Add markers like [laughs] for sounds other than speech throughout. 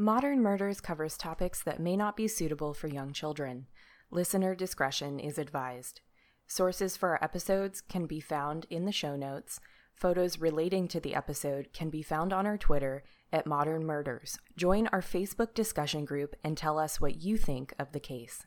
Modern Murders covers topics that may not be suitable for young children. Listener discretion is advised. Sources for our episodes can be found in the show notes. Photos relating to the episode can be found on our Twitter at Modern Murders. Join our Facebook discussion group and tell us what you think of the case.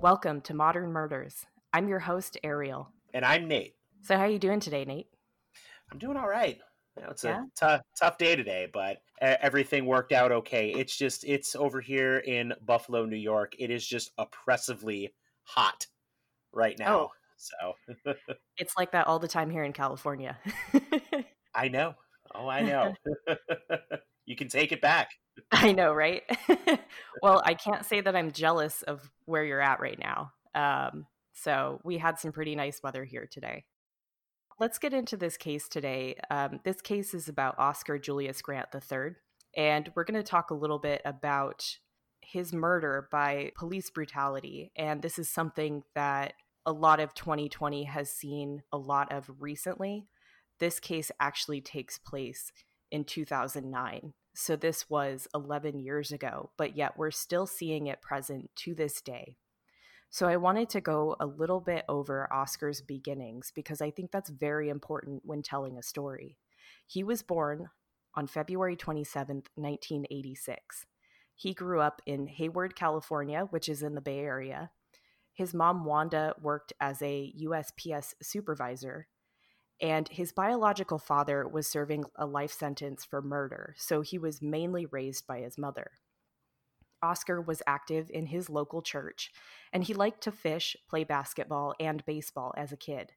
Welcome to Modern Murders. I'm your host, Ariel. And I'm Nate. So, how are you doing today, Nate? I'm doing all right. You know, it's yeah? a tough, tough day today, but everything worked out okay. It's just, it's over here in Buffalo, New York. It is just oppressively hot right now. Oh. So [laughs] it's like that all the time here in California. [laughs] I know. Oh, I know. [laughs] you can take it back. I know, right? well, I can't say that I'm jealous of where you're at right now. Um, so we had some pretty nice weather here today. Let's get into this case today. Um, this case is about Oscar Julius Grant III, and we're going to talk a little bit about his murder by police brutality. And this is something that a lot of 2020 has seen a lot of recently. This case actually takes place in 2009. So this was 11 years ago, but yet we're still seeing it present to this day. So I wanted to go a little bit over Oscar's beginnings because I think that's very important when telling a story. He was born on February 27th, 1986. He grew up in Hayward, California, which is in the Bay Area. His mom, Wanda, worked as a USPS supervisor, and his biological father was serving a life sentence for murder, so he was mainly raised by his mother. Oscar was active in his local church, and he liked to fish, play basketball, and baseball as a kid.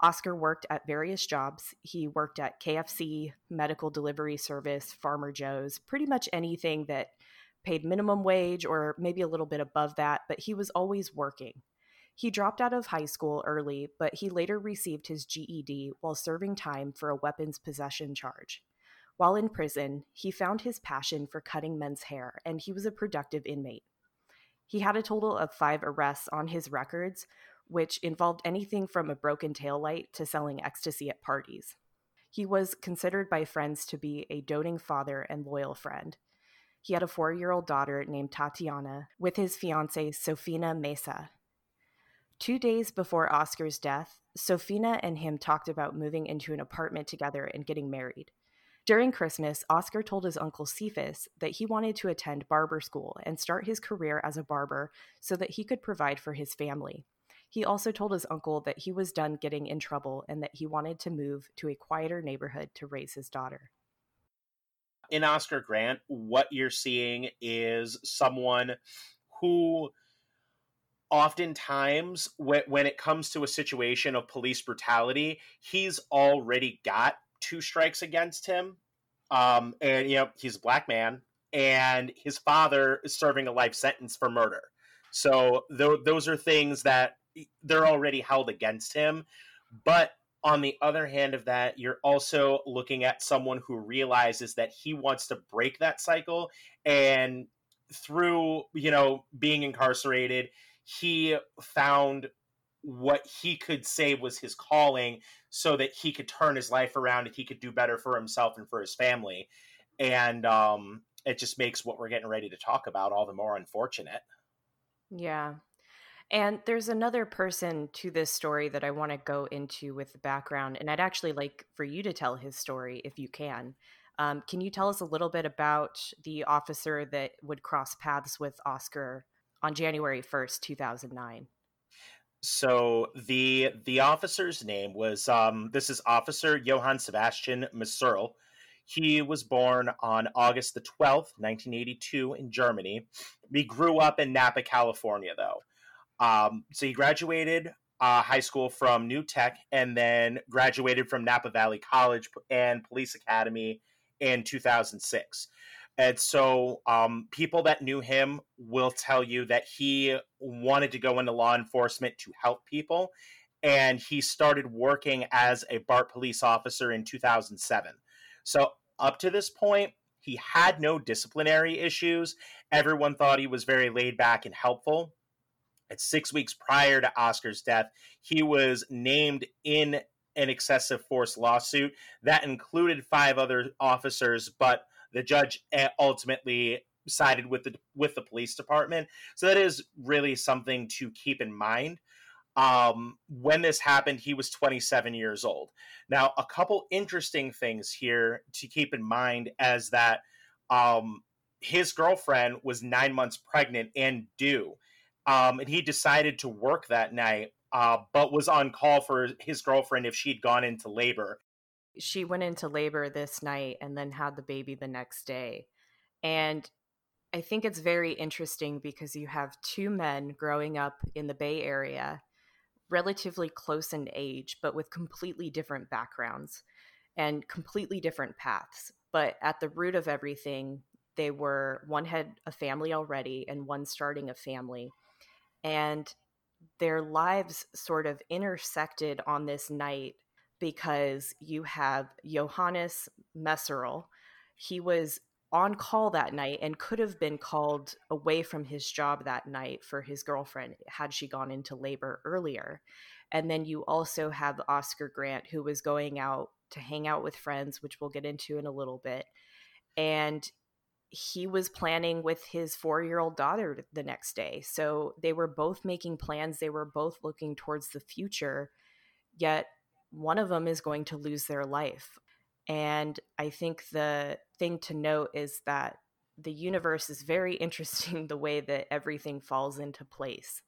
Oscar worked at various jobs. He worked at KFC, medical delivery service, Farmer Joe's, pretty much anything that paid minimum wage or maybe a little bit above that, but he was always working. He dropped out of high school early, but he later received his GED while serving time for a weapons possession charge. While in prison, he found his passion for cutting men's hair, and he was a productive inmate. He had a total of five arrests on his records, which involved anything from a broken taillight to selling ecstasy at parties. He was considered by friends to be a doting father and loyal friend. He had a four year old daughter named Tatiana with his fiancee, Sophina Mesa. Two days before Oscar's death, Sophina and him talked about moving into an apartment together and getting married. During Christmas, Oscar told his uncle Cephas that he wanted to attend barber school and start his career as a barber so that he could provide for his family. He also told his uncle that he was done getting in trouble and that he wanted to move to a quieter neighborhood to raise his daughter. In Oscar Grant, what you're seeing is someone who oftentimes when, it comes to a situation of police brutality, he's already got two strikes against him. Um, and you know he's a black man, and his father is serving a life sentence for murder. So th- those are things that they're already held against him. But on the other hand of that, you're also looking at someone who realizes that he wants to break that cycle, and through you know being incarcerated, he found what he could say was his calling so that he could turn his life around and he could do better for himself and for his family. And um, it just makes what we're getting ready to talk about all the more unfortunate. Yeah. And there's another person to this story that i want to go into with the background and i'd actually like for you to tell his story if you can. Um, can you tell us a little bit about the officer that would cross paths with oscar on january 1st 2009 so the the officer's name was um, this is Officer Johann Sebastian Mehserle. He was born on August the 12th, 1982, in Germany. He grew up in Napa, California, though. Um, so he graduated uh, high school from New Tech and then graduated from Napa Valley College and Police Academy in 2006. And so, um, people that knew him will tell you that he wanted to go into law enforcement to help people. And he started working as a BART police officer in 2007. So, up to this point, he had no disciplinary issues. Everyone thought he was very laid back and helpful. At six weeks prior to Oscar's death, he was named in an excessive force lawsuit that included five other officers, but the judge eh, ultimately sided with the with the police department. So that is really something to keep in mind. Um, when this happened, he was 27 years old. Now, a couple interesting things here to keep in mind as that um, his girlfriend was nine months pregnant and due. Um, and he decided to work that night, uh, but was on call for his girlfriend if she'd gone into labor. She went into labor this night and then had the baby the next day. And I think it's very interesting because you have two men growing up in the Bay Area, relatively close in age, but with completely different backgrounds and completely different paths. But at the root of everything, they were one had a family already and one starting a family. And their lives sort of intersected on this night because you have Johannes Mehserle. He was on call that night and could have been called away from his job that night for his girlfriend had she gone into labor earlier. And then you also have Oscar Grant, who was going out to hang out with friends, which we'll get into in a little bit. And he was planning with his four year old daughter the next day. So they were both making plans. They were both looking towards the future, yet one of them is going to lose their life. And I think the thing to note is that the universe is very interesting [laughs] the way that everything falls into place.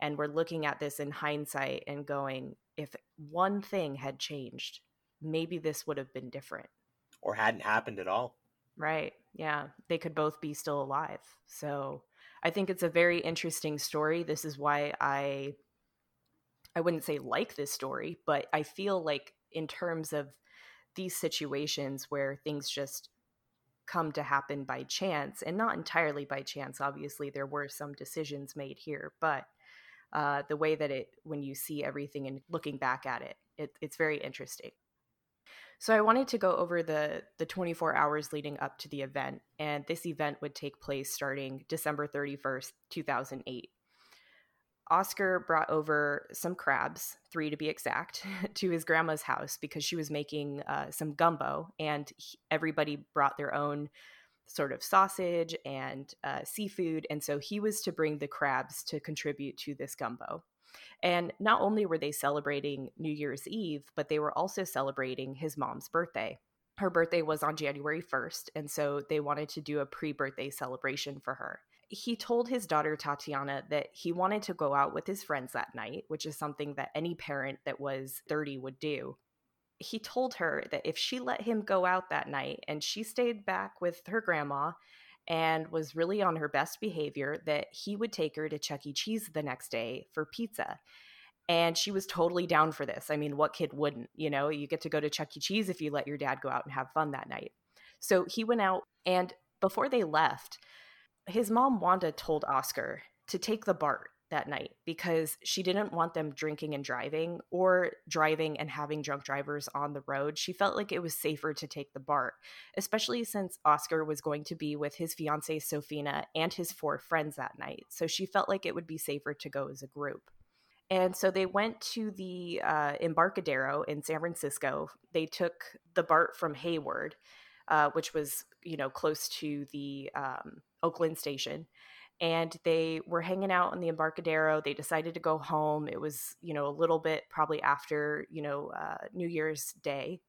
And we're looking at this in hindsight and going, if one thing had changed, maybe this would have been different. Or hadn't happened at all. Right. Yeah. They could both be still alive. So I think it's a very interesting story. This is why I I wouldn't say like this story, but I feel like in terms of these situations where things just come to happen by chance and not entirely by chance obviously there were some decisions made here but uh, the way that it when you see everything and looking back at it, it it's very interesting. So i wanted to go over the the 24 hours leading up to the event and this event would take place starting december 31st 2008 Oscar brought over some crabs, three to be exact, [laughs] to his grandma's house because she was making uh, some gumbo, and he, everybody brought their own sort of sausage and uh, seafood. And so he was to bring the crabs to contribute to this gumbo. And not only were they celebrating New Year's Eve, but they were also celebrating his mom's birthday. Her birthday was on January 1st, and so they wanted to do a pre birthday celebration for her he told his daughter Tatiana that he wanted to go out with his friends that night, which is something that any parent that was 30 would do. He told her that if she let him go out that night and she stayed back with her grandma and was really on her best behavior, that he would take her to Chuck E. Cheese the next day for pizza. And she was totally down for this. I mean, what kid wouldn't? You know, you get to go to Chuck E. Cheese if you let your dad go out and have fun that night. So he went out, and before they left, his mom Wanda told Oscar to take the BART that night because she didn't want them drinking and driving or driving and having drunk drivers on the road. She felt like it was safer to take the BART, especially since Oscar was going to be with his fiancee Sophina and his four friends that night. So she felt like it would be safer to go as a group. And so they went to the uh, Embarcadero in San Francisco. They took the BART from Hayward, uh, which was, you know, close to the um, Oakland station and they were hanging out on the embarcadero. They decided to go home. It was you know a little bit probably after you know uh, new year's day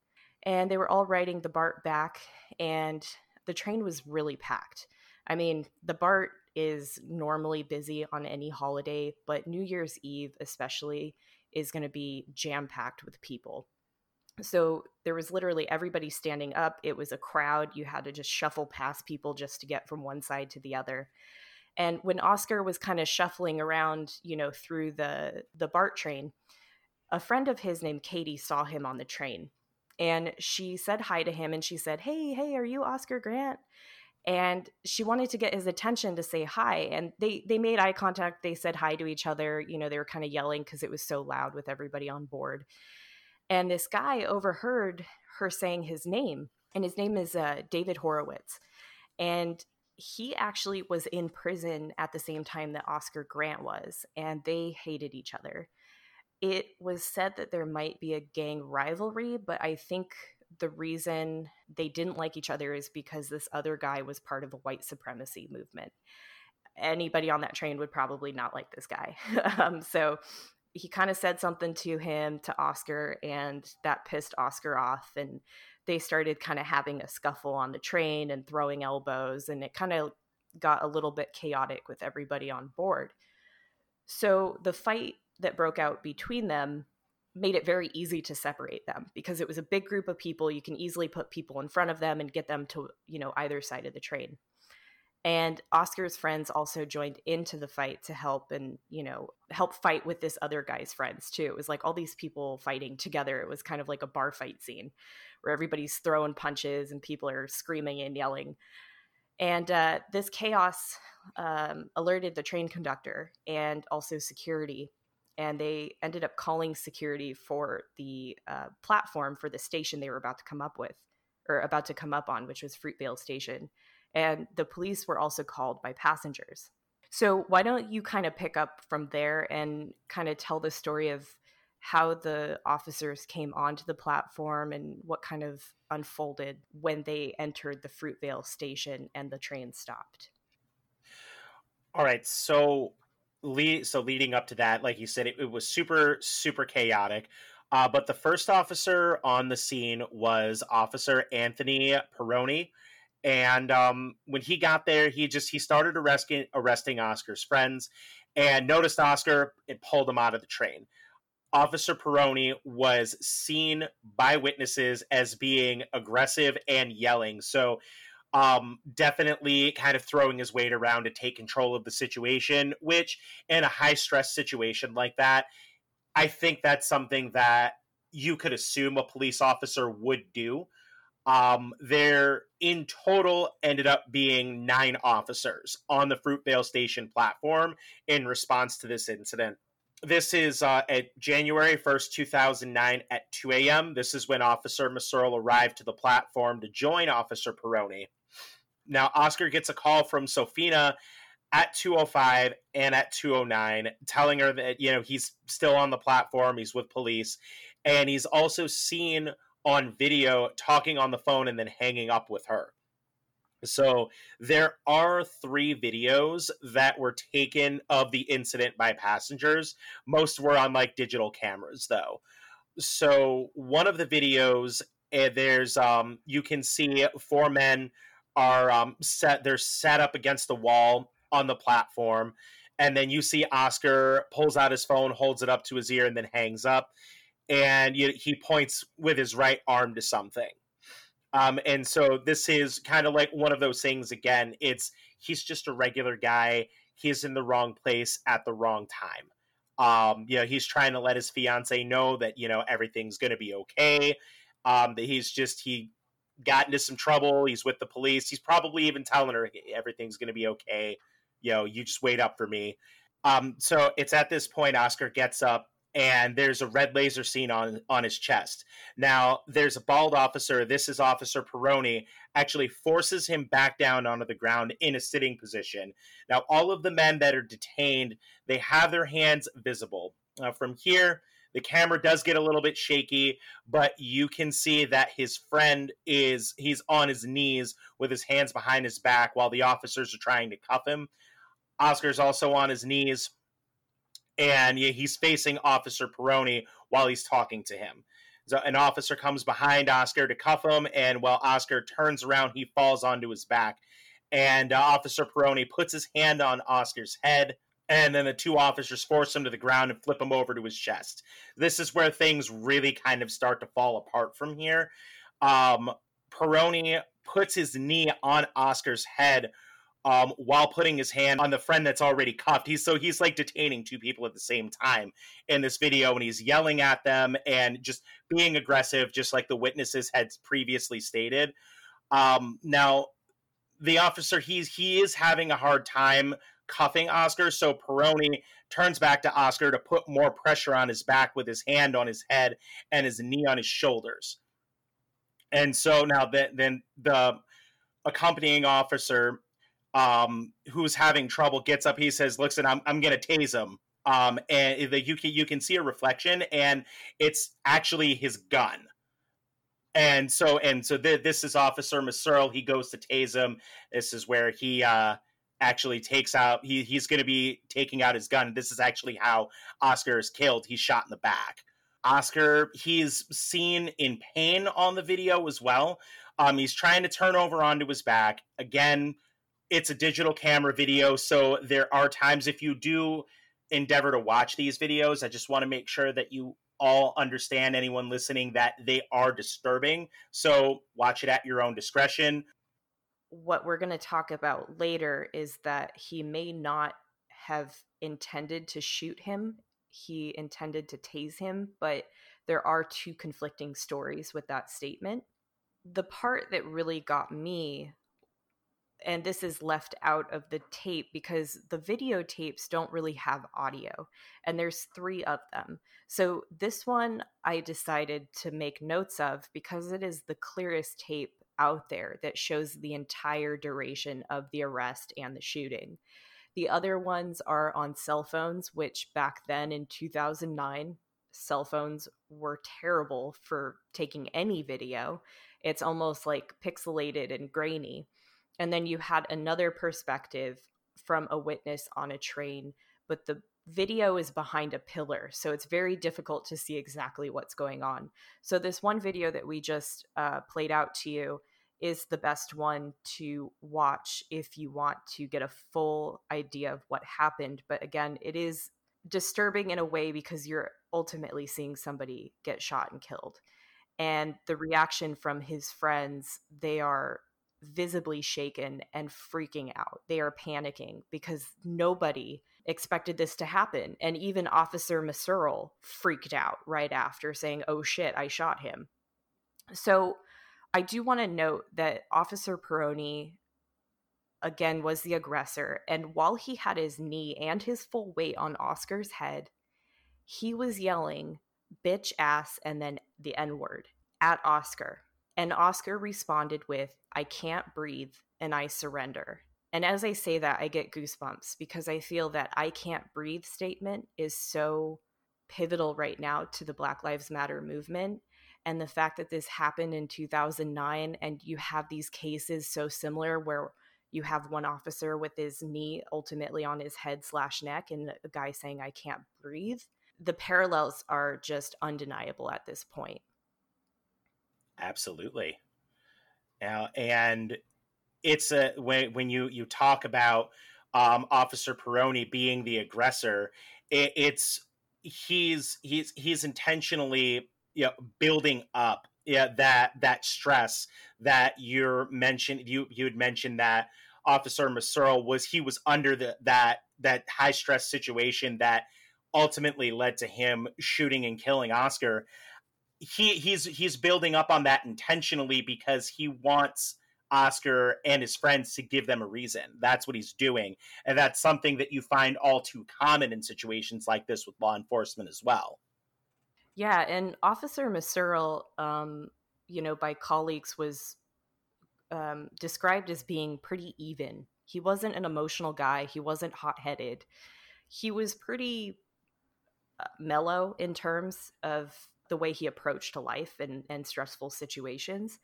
and they were all riding the bart back and the train was really packed. I mean the bart is normally busy on any holiday but new year's eve especially is going to be jam packed with people so there was literally everybody standing up it was a crowd you had to just shuffle past people just to get from one side to the other. And when oscar was kind of shuffling around you know through the the bart train a friend of his named katie saw him on the train and she said hi to him and she said hey hey are you oscar grant? And she wanted to get his attention to say hi and they they made eye contact they said hi to each other you know they were kind of yelling because it was so loud with everybody on board and this guy overheard her saying his name, and his name is uh, David Horowitz. And he actually was in prison at the same time that Oscar Grant was, and they hated each other. It was said that there might be a gang rivalry, but I think the reason they didn't like each other is because this other guy was part of a white supremacy movement. Anybody on that train would probably not like this guy. [laughs] um, so he kind of said something to him, to Oscar, and that pissed Oscar off. And they started kind of having a scuffle on the train and throwing elbows, and it kind of got a little bit chaotic with everybody on board. So the fight that broke out between them made it very easy to separate them because it was a big group of people you can easily put people in front of them and get them to you know either side of the train and oscar's friends also joined into the fight to help and you know help fight with this other guy's friends too. It was like all these people fighting together. It was kind of like a bar fight scene where everybody's throwing punches and people are screaming and yelling. And uh, this chaos um, alerted the train conductor and also security and they ended up calling security for the uh, platform for the station they were about to come up with or about to come up on which was fruitvale station and the police were also called by passengers so why don't you kind of pick up from there and kind of tell the story of how the officers came onto the platform and what kind of unfolded when they entered the fruitvale station and the train stopped all right so so leading up to that, like you said, it, it was super super chaotic. Uh, but the first officer on the scene was Officer Anthony Peroni, and um, when he got there, he just he started arresting arresting Oscar's friends, and noticed Oscar and pulled him out of the train. Officer Peroni was seen by witnesses as being aggressive and yelling. So um, definitely kind of throwing his weight around to take control of the situation, which in a high stress situation like that, I think that's something that you could assume a police officer would do. Um, there in total ended up being nine officers on the Fruitvale Station platform in response to this incident. This is uh, at January 1st, 2009 at 2 a.m. This is when Officer Mehserle arrived to the platform to join Officer Peroni. Now, Oscar gets a call from Sophina at 205 and at 209 telling her that you know he's still on the platform he's with police and he's also seen on video talking on the phone and then hanging up with her. So there are three videos that were taken of the incident by passengers. Most were on like digital cameras though. So one of the videos uh, there's um you can see four men are um, set they're set up against the wall on the platform and then you see oscar pulls out his phone holds it up to his ear and then hangs up and you, he points with his right arm to something um, and so this is kind of like one of those things again it's he's just a regular guy he's in the wrong place at the wrong time um, you know he's trying to let his fiance know that you know everything's going to be okay um, that he's just he got into some trouble. He's with the police. He's probably even telling her everything's going to be okay. You know, you just wait up for me. Um, so it's at this point Oscar gets up and there's a red laser scene on on his chest. Now there's a bald officer. This is Officer Peroni. Actually forces him back down onto the ground in a sitting position. Now all of the men that are detained, they have their hands visible. From here, the camera does get a little bit shaky, but you can see that his friend is he's on his knees with his hands behind his back while the officers are trying to cuff him. Oscar's also on his knees and he's facing Officer Peroni while he's talking to him. So an officer comes behind Oscar to cuff him, and while Oscar turns around, he falls onto his back. And uh, Officer Peroni puts his hand on Oscar's head, and then the two officers force him to the ground and flip him over to his chest. This is where things really kind of start to fall apart from here. Um, Peroni puts his knee on Oscar's head um, while putting his hand on the friend that's already cuffed. He's so he's like detaining two people at the same time in this video, and he's yelling at them and just being aggressive, just like the witnesses had previously stated. Um, now, the officer he's he is having a hard time cuffing Oscar. So Peroni turns back to Oscar to put more pressure on his back with his hand on his head and his knee on his shoulders. And so now then, then the accompanying officer um, who's having trouble gets up. He says, "Listen, I'm I'm gonna tase him." Um, and the, you can you can see a reflection, and it's actually his gun. And so and so th- this is Officer Mehserle. He goes to tase him. This is where he uh, actually takes out. He he's going to be taking out his gun. This is actually how Oscar is killed. He's shot in the back. Oscar, he's seen in pain on the video as well. Um, he's trying to turn over onto his back. Again, it's a digital camera video, so there are times if you do endeavor to watch these videos, I just want to make sure that you all understand, anyone listening, that they are disturbing. So watch it at your own discretion. What we're going to talk about later is that he may not have intended to shoot him he intended to tase him, but there are two conflicting stories with that statement. The part that really got me, and this is left out of the tape because the videotapes don't really have audio, and there's three of them. So this one I decided to make notes of because it is the clearest tape out there that shows the entire duration of the arrest and the shooting. The other ones are on cell phones, which back then in 2009, cell phones were terrible for taking any video. It's almost like pixelated and grainy. And then you had another perspective from a witness on a train, but the video is behind a pillar. So it's very difficult to see exactly what's going on. So, this one video that we just uh, played out to you is the best one to watch if you want to get a full idea of what happened. But again, it is disturbing in a way because you're ultimately seeing somebody get shot and killed. And the reaction from his friends, they are visibly shaken and freaking out. They are panicking because nobody expected this to happen. And even Officer Mehserle freaked out right after saying, Oh shit, I shot him. So I do want to note that Officer Peroni again was the aggressor and while he had his knee and his full weight on Oscar's head, he was yelling bitch ass and then the n-word at Oscar. And Oscar responded with I can't breathe and I surrender. And as I say that, I get goosebumps because I feel that I can't breathe statement is so pivotal right now to the Black Lives Matter movement and the fact that this happened in 2009 and you have these cases so similar where you have one officer with his knee ultimately on his head slash neck and a guy saying i can't breathe the parallels are just undeniable at this point absolutely now and it's a when, when you you talk about um, officer peroni being the aggressor it, it's he's he's he's intentionally you know, building up yeah, that that stress that you're mentioned you you had mentioned that officer Mehserle was he was under the that that high stress situation that ultimately led to him shooting and killing Oscar. He he's he's building up on that intentionally because he wants Oscar and his friends to give them a reason. That's what he's doing. And that's something that you find all too common in situations like this with law enforcement as well. Yeah, and Officer Mehserle, um, you know, by colleagues was um, described as being pretty even. He wasn't an emotional guy. He wasn't hot headed. He was pretty uh, mellow in terms of the way he approached life and, and stressful situations.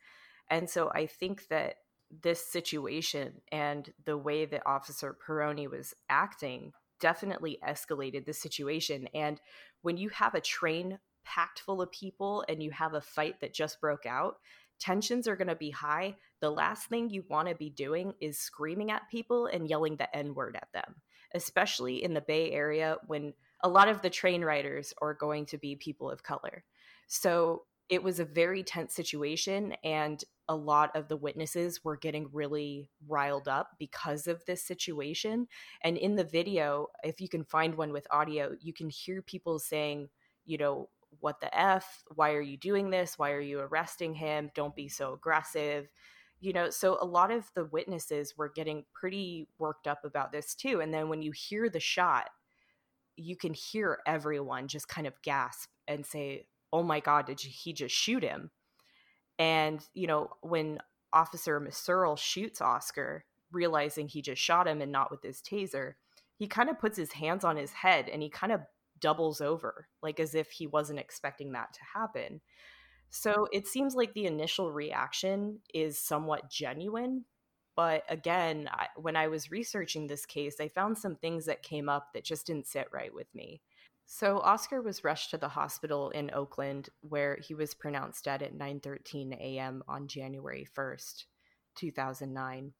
And so I think that this situation and the way that Officer Peroni was acting definitely escalated the situation. And when you have a train packed full of people and you have a fight that just broke out, tensions are going to be high. The last thing you want to be doing is screaming at people and yelling the N word at them, especially in the Bay Area when a lot of the train riders are going to be people of color. So it was a very tense situation, and a lot of the witnesses were getting really riled up because of this situation. And in the video, if you can find one with audio, you can hear people saying, you know, what the F? Why are you doing this? Why are you arresting him? Don't be so aggressive. You know, so a lot of the witnesses were getting pretty worked up about this too. And then when you hear the shot, you can hear everyone just kind of gasp and say, Oh my God, did he just shoot him? And, you know, when Officer Mehserle shoots Oscar, realizing he just shot him and not with his taser, he kind of puts his hands on his head and he kind of doubles over, like as if he wasn't expecting that to happen. So it seems like the initial reaction is somewhat genuine. But again, I, when I was researching this case, I found some things that came up that just didn't sit right with me. So Oscar was rushed to the hospital in Oakland where he was pronounced dead at 9:13 a.m. on January 1st, 2009.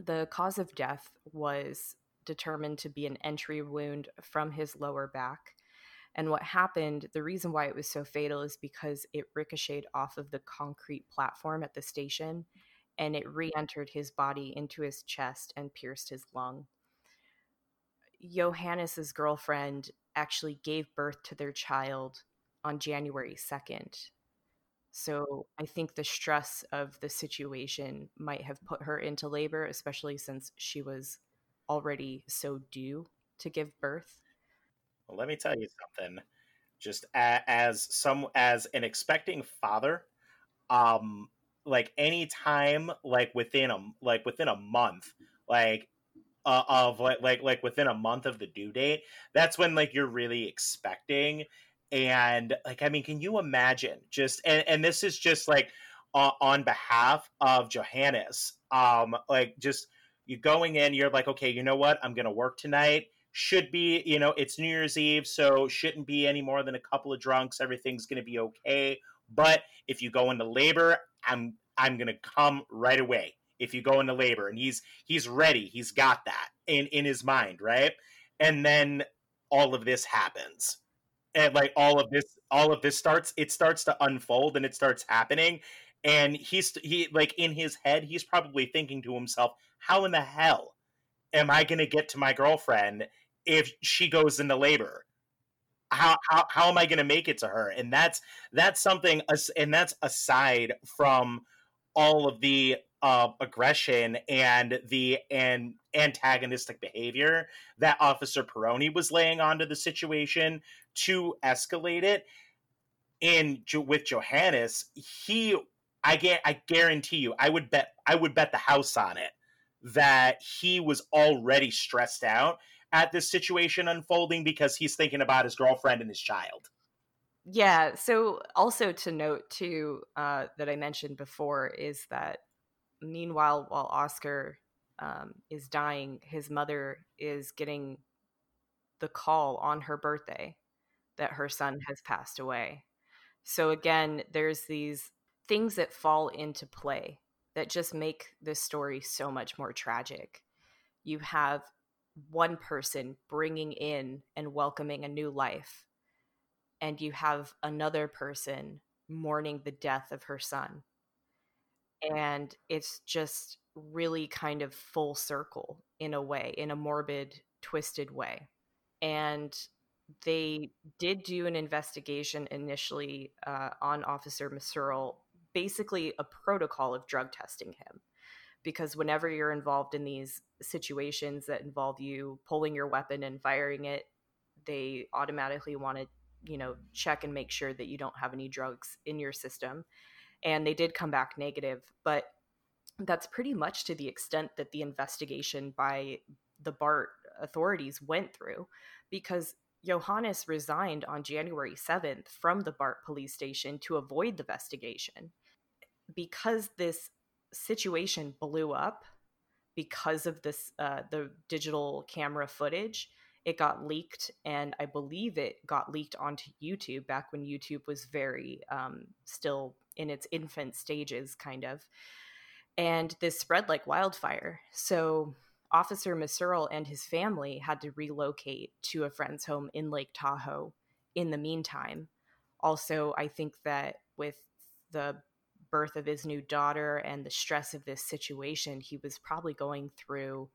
The cause of death was determined to be an entry wound from his lower back. And what happened, the reason why it was so fatal is because it ricocheted off of the concrete platform at the station and it re entered his body into his chest and pierced his lung. Johannes's girlfriend actually gave birth to their child on January 2nd. So I think the stress of the situation might have put her into labor, especially since she was already so due to give birth. Well, let me tell you something. Just as some as an expecting father, um, like any time, like within a like within a month, like uh, of like like like within a month of the due date that's when like you're really expecting and like i mean can you imagine just and and this is just like uh, on behalf of johannes um like just you going in you're like okay you know what? I'm gonna work tonight. Should be you know it's new year's eve so shouldn't be any more than a couple of drunks. Everything's gonna be okay. But if you go into labor i'm i'm gonna come right away if you go into labor and he's he's ready he's got that in in his mind right? And then all of this happens. And like all of this all of this starts it starts to unfold and it starts happening. And he's he like in his head he's probably thinking to himself how in the hell am i going to get to my girlfriend if she goes into labor? How how, how am i going to make it to her? And that's that's something and that's aside from all of the uh, aggression and the and antagonistic behavior that Officer Peroni was laying onto the situation to escalate it. In with Johannes, he I get I guarantee you, I would bet I would bet the house on it that he was already stressed out at this situation unfolding because he's thinking about his girlfriend and his child. Yeah. So also to note too uh, that I mentioned before is that meanwhile, while Oscar um, is dying, his mother is getting the call on her birthday that her son has passed away. So again, there's these things that fall into play that just make this story so much more tragic. You have one person bringing in and welcoming a new life, and you have another person mourning the death of her son and it's just really kind of full circle in a way in a morbid twisted way. And they did do an investigation initially uh, on officer Mehserle, basically a protocol of drug testing him. Because whenever you're involved in these situations that involve you pulling your weapon and firing it they automatically want to you know check and make sure that you don't have any drugs in your system and they did come back negative but that's pretty much to the extent that the investigation by the BART authorities went through because Johannes resigned on January 7th from the BART police station to avoid the investigation. Because this situation blew up because of this uh, the digital camera footage, it got leaked and I believe it got leaked onto YouTube back when YouTube was very um, still in its infant stages, kind of. And this spread like wildfire. So Officer Mehserle and his family had to relocate to a friend's home in Lake Tahoe in the meantime. Also, I think that with the birth of his new daughter and the stress of this situation, he was probably going through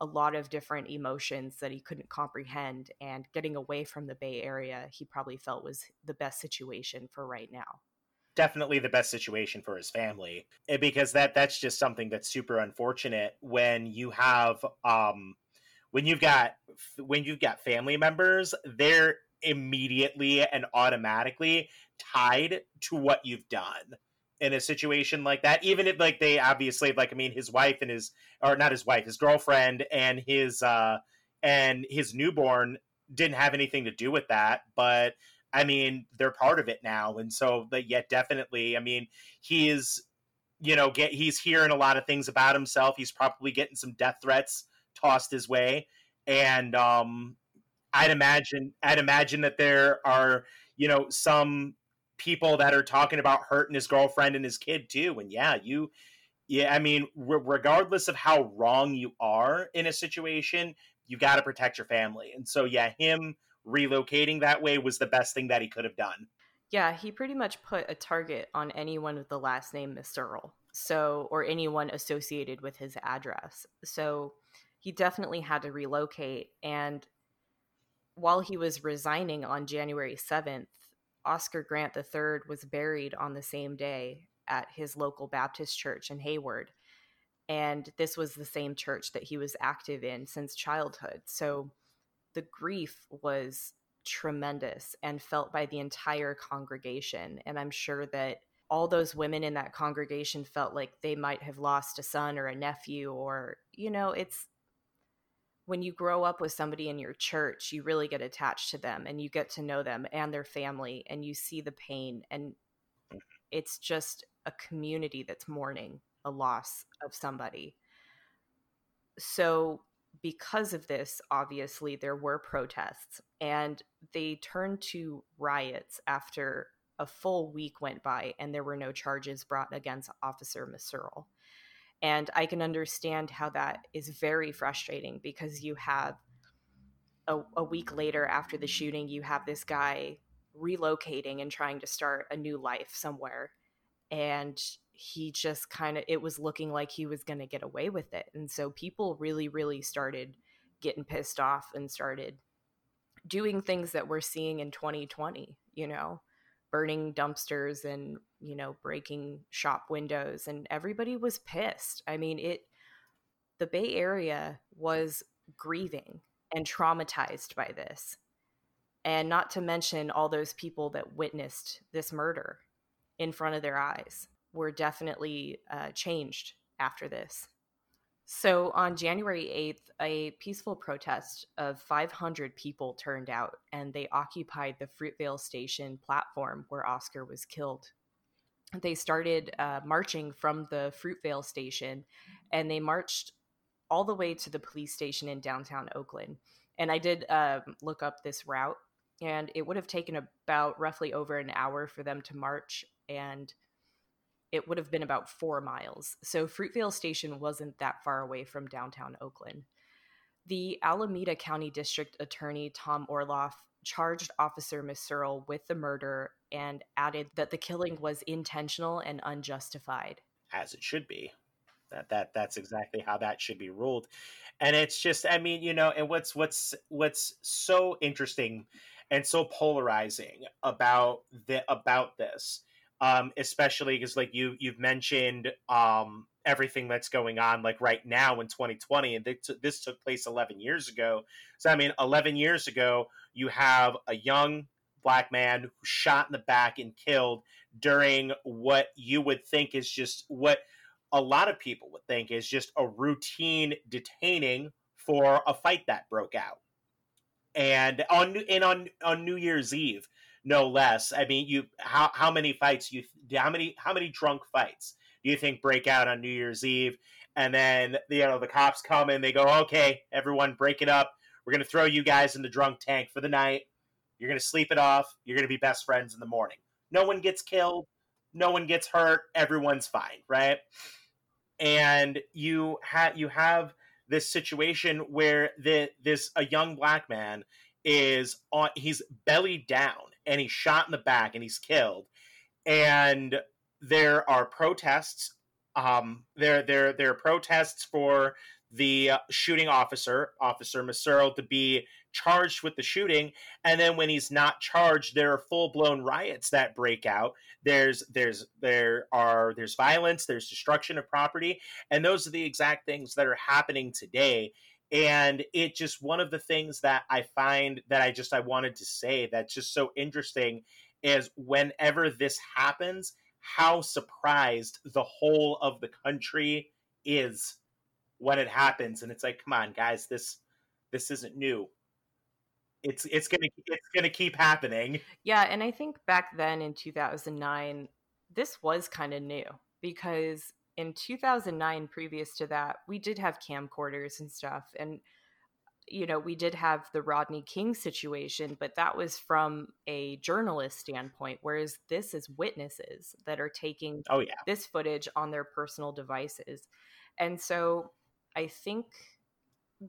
a lot of different emotions that he couldn't comprehend. And getting away from the Bay Area, he probably felt was the best situation for right now definitely the best situation for his family eh, because that that's just something that's super unfortunate when you have um when you've got when you've got family members they're immediately and automatically tied to what you've done in a situation like that. Even if like they obviously like i mean his wife and his or not his wife his girlfriend and his uh and his newborn didn't have anything to do with that but i mean they're part of it now and so but yet definitely i mean he is you know get he's hearing a lot of things about himself he's probably getting some death threats tossed his way and um i'd imagine i'd imagine that there are you know some people that are talking about hurting his girlfriend and his kid too. And yeah, you, yeah, I mean, re- regardless of how wrong you are in a situation, you got to protect your family. And so, yeah, him relocating that way was the best thing that he could have done. Yeah, he pretty much put a target on anyone with the last name Mehserle. So, or anyone associated with his address. So, he definitely had to relocate. And while he was resigning on January 7th, Oscar Grant III was buried on the same day at his local Baptist church in Hayward. And this was the same church that he was active in since childhood. So the grief was tremendous and felt by the entire congregation. And I'm sure that all those women in that congregation felt like they might have lost a son or a nephew, or, you know, it's when you grow up with somebody in your church, you really get attached to them and you get to know them and their family and you see the pain. And it's just a community that's mourning a loss of somebody. So, because of this, obviously, there were protests and they turned to riots after a full week went by and there were no charges brought against Officer Mehserle. And I can understand how that is very frustrating because you have a, a week later after the shooting, you have this guy relocating and trying to start a new life somewhere. And he just kind of, it was looking like he was going to get away with it. And so people really, really started getting pissed off and started doing things that we're seeing in 2020, you know? burning dumpsters and you know breaking shop windows and everybody was pissed i mean it the bay area was grieving and traumatized by this and not to mention all those people that witnessed this murder in front of their eyes were definitely uh, changed after this so on January 8th, a peaceful protest of 500 people turned out and they occupied the Fruitvale Station platform where Oscar was killed. They started uh, marching from the Fruitvale Station and they marched all the way to the police station in downtown Oakland. And I did uh, look up this route and it would have taken about roughly over an hour for them to march and it would have been about four miles. So Fruitvale Station wasn't that far away from downtown Oakland. The Alameda County District Attorney Tom Orloff charged Officer Mehserle with the murder and added that the killing was intentional and unjustified. As it should be. That that that's exactly how that should be ruled. And it's just I mean, you know, and what's what's what's so interesting and so polarizing about the about this um, especially because like you you've mentioned um, everything that's going on like right now in 2020 and this, this took place 11 years ago. So i mean 11 years ago you have a young black man who shot in the back and killed during what you would think is just what a lot of people would think is just a routine detaining for a fight that broke out. And on and on on New Year's Eve no less. I mean, you how how many fights you how many how many drunk fights do you think break out on New Year's Eve? And then you know the cops come and they go, okay, everyone, break it up. We're gonna throw you guys in the drunk tank for the night. You're gonna sleep it off. You're gonna be best friends in the morning. No one gets killed. No one gets hurt. Everyone's fine, right? And you have you have this situation where the this a young black man is on he's belly down and he's shot in the back and he's killed. And there are protests. Um, there, there, there are protests for the uh, shooting officer, Officer Mehserle, to be charged with the shooting. And then when he's not charged, there are full blown riots that break out. There's, there's, there are, there's violence. There's destruction of property, and those are the exact things that are happening today and it just one of the things that i find that i just i wanted to say that's just so interesting is whenever this happens how surprised the whole of the country is when it happens. And it's like come on guys this this isn't new. It's it's gonna it's gonna keep happening. Yeah and i think back then in 2009 this was kind of new because in 2009 previous to that we did have camcorders and stuff and you know we did have the rodney king situation but that was from a journalist standpoint whereas this is witnesses that are taking oh yeah. this footage on their personal devices. And so i think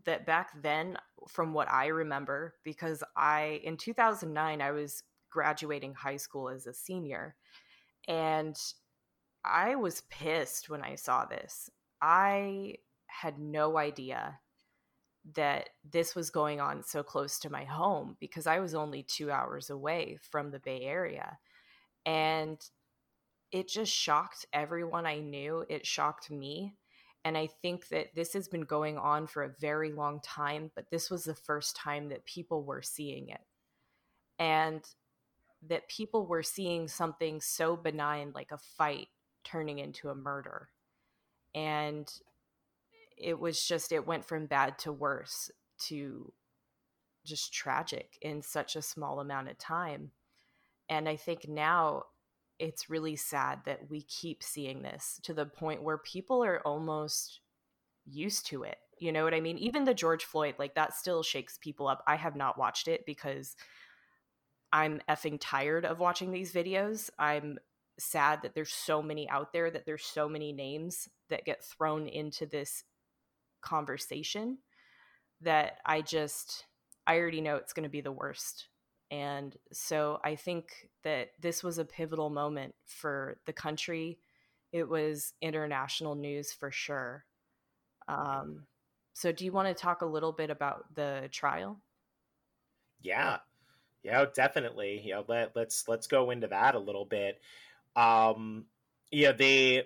that back then from what i remember because i in 2009 i was graduating high school as a senior and I was pissed when I saw this. I had no idea that this was going on so close to my home because I was only two hours away from the Bay Area. And it just shocked everyone I knew. It shocked me. And I think that this has been going on for a very long time, but this was the first time that people were seeing it. And that people were seeing something so benign like a fight turning into a murder. And it was just, it went from bad to worse to just tragic in such a small amount of time. And I think now it's really sad that we keep seeing this to the point where people are almost used to it. You know what I mean? Even the George Floyd, like that still shakes people up. I have not watched it because I'm effing tired of watching these videos. I'm sad that there's so many out there that there's so many names that get thrown into this conversation that I just I already know it's going to be the worst. And so I think that this was a pivotal moment for the country. It was international news for sure. Um, so, do you want to talk a little bit about the trial? Yeah, yeah, definitely. Yeah, let, let's let's go into that a little bit um yeah they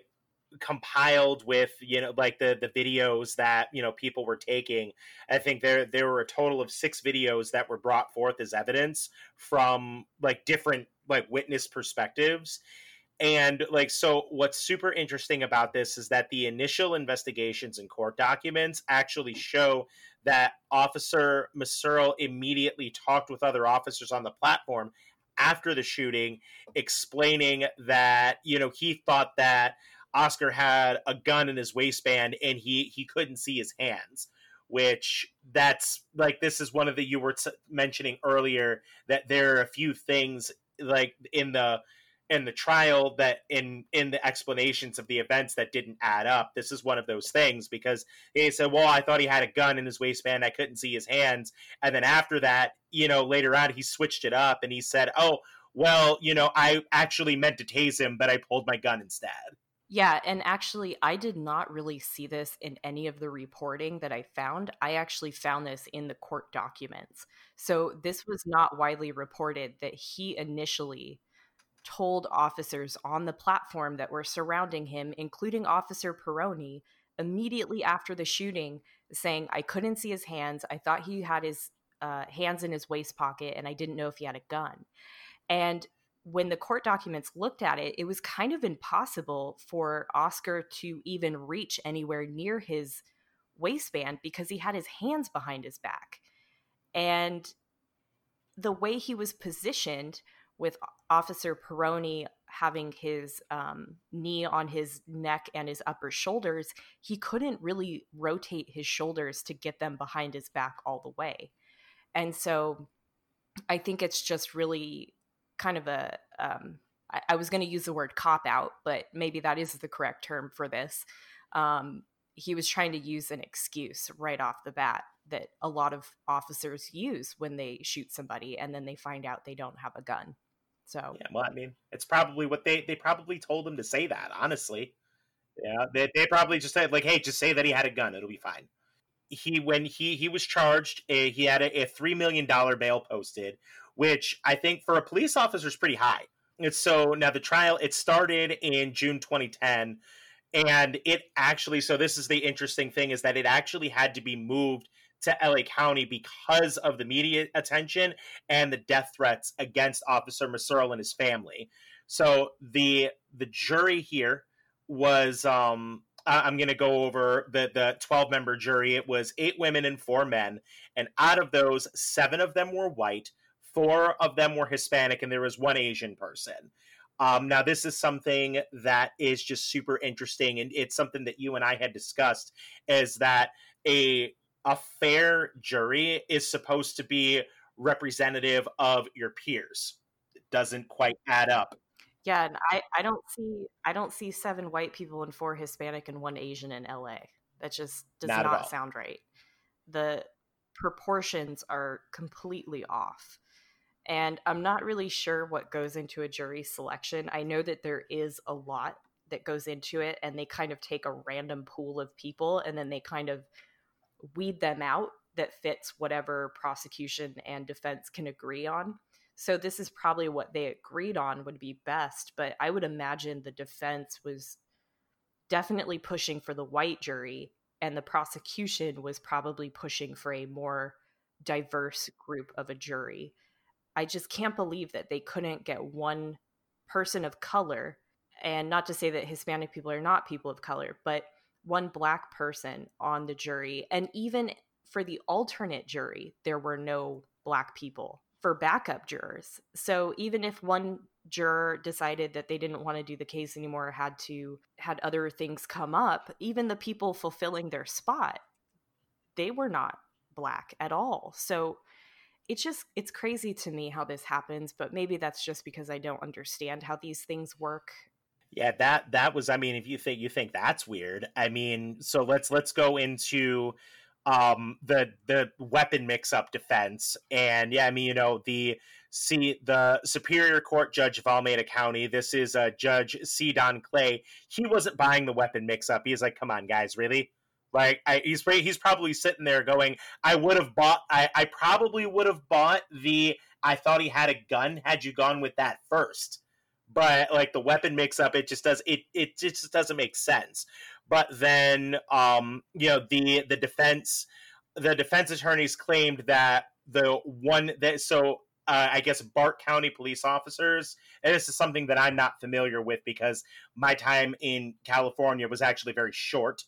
compiled with you know like the the videos that you know people were taking. I think there there were a total of six videos that were brought forth as evidence from like different like witness perspectives. And like so what's super interesting about this is that the initial investigations and court documents actually show that officer Mehserle immediately talked with other officers on the platform after the shooting explaining that you know he thought that Oscar had a gun in his waistband and he he couldn't see his hands which that's like this is one of the you were t- mentioning earlier that there are a few things like in the in the trial that in in the explanations of the events that didn't add up this is one of those things because he said well i thought he had a gun in his waistband i couldn't see his hands and then after that you know later on he switched it up and he said oh well you know i actually meant to tase him but i pulled my gun instead yeah, and actually, I did not really see this in any of the reporting that I found. I actually found this in the court documents. So, this was not widely reported that he initially told officers on the platform that were surrounding him, including Officer Peroni, immediately after the shooting, saying, I couldn't see his hands. I thought he had his uh, hands in his waist pocket, and I didn't know if he had a gun. And when the court documents looked at it, it was kind of impossible for Oscar to even reach anywhere near his waistband because he had his hands behind his back. And the way he was positioned with Officer Peroni having his um, knee on his neck and his upper shoulders, he couldn't really rotate his shoulders to get them behind his back all the way. And so I think it's just really kind of a. Um, I, I was going to use the word cop out, but maybe that is the correct term for this. Um, he was trying to use an excuse right off the bat that a lot of officers use when they shoot somebody and then they find out they don't have a gun. So yeah, well, I mean, it's probably what they they probably told him to say that. Honestly, yeah, they they probably just said like, hey, just say that he had a gun, it'll be fine. He when he he was charged, uh, he had a, a three million dollar bail posted, which I think for a police officer is pretty high. And so now the trial it started in June 2010 and it actually so this is the interesting thing is that it actually had to be moved to LA County because of the media attention and the death threats against Officer Mehserle and his family. So the the jury here was um I'm going to go over the the 12 member jury. It was eight women and four men, and out of those, seven of them were white, four of them were Hispanic, and there was one Asian person. Um, now, this is something that is just super interesting, and it's something that you and I had discussed. Is that a a fair jury is supposed to be representative of your peers? It doesn't quite add up. Yeah, and I, I don't see I don't see seven white people and four Hispanic and one Asian in LA. That just does not, not sound right. The proportions are completely off. And I'm not really sure what goes into a jury selection. I know that there is a lot that goes into it, and they kind of take a random pool of people and then they kind of weed them out that fits whatever prosecution and defense can agree on. So this is probably what they agreed on would be best, but I would imagine the defense was definitely pushing for the white jury and the prosecution was probably pushing for a more diverse group of a jury. I just can't believe that they couldn't get one person of color and not to say that Hispanic people are not people of color, but one black person on the jury and even for the alternate jury there were no black people for backup jurors. So even if one juror decided that they didn't want to do the case anymore, had to had other things come up, even the people fulfilling their spot, they were not black at all. So it's just it's crazy to me how this happens, but maybe that's just because I don't understand how these things work. Yeah, that that was I mean, if you think you think that's weird, I mean, so let's let's go into um the the weapon mix up defense and yeah i mean you know the see the superior court judge of alameda county this is uh judge c don clay he wasn't buying the weapon mix up he's like come on guys really like I, he's he's probably sitting there going i would have bought i i probably would have bought the i thought he had a gun had you gone with that first but like the weapon mix up it just does it it just doesn't make sense but then um, you know the the defense the defense attorneys claimed that the one that so uh, I guess BART County police officers, and this is something that I'm not familiar with because my time in California was actually very short.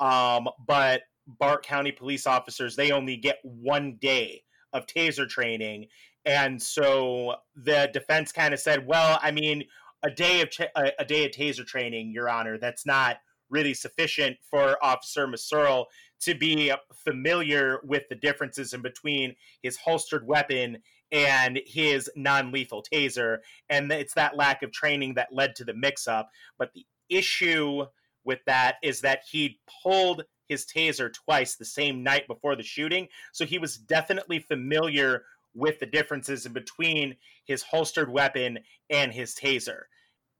Um, but BART County police officers, they only get one day of taser training, and so the defense kind of said, "Well, I mean, a day of a, a day of taser training, Your Honor, that's not." really sufficient for Officer Mehserle to be familiar with the differences in between his holstered weapon and his non-lethal taser and it's that lack of training that led to the mix-up but the issue with that is that he pulled his taser twice the same night before the shooting so he was definitely familiar with the differences in between his holstered weapon and his taser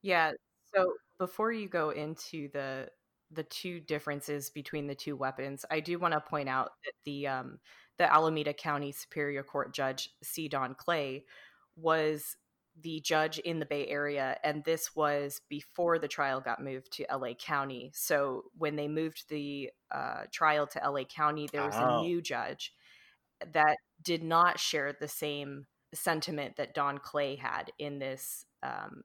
yeah so before you go into the the two differences between the two weapons, I do want to point out that the um, the Alameda County Superior Court Judge C. Don Clay was the judge in the Bay Area, and this was before the trial got moved to LA County. So when they moved the uh, trial to LA County, there was oh. a new judge that did not share the same sentiment that Don Clay had in this um,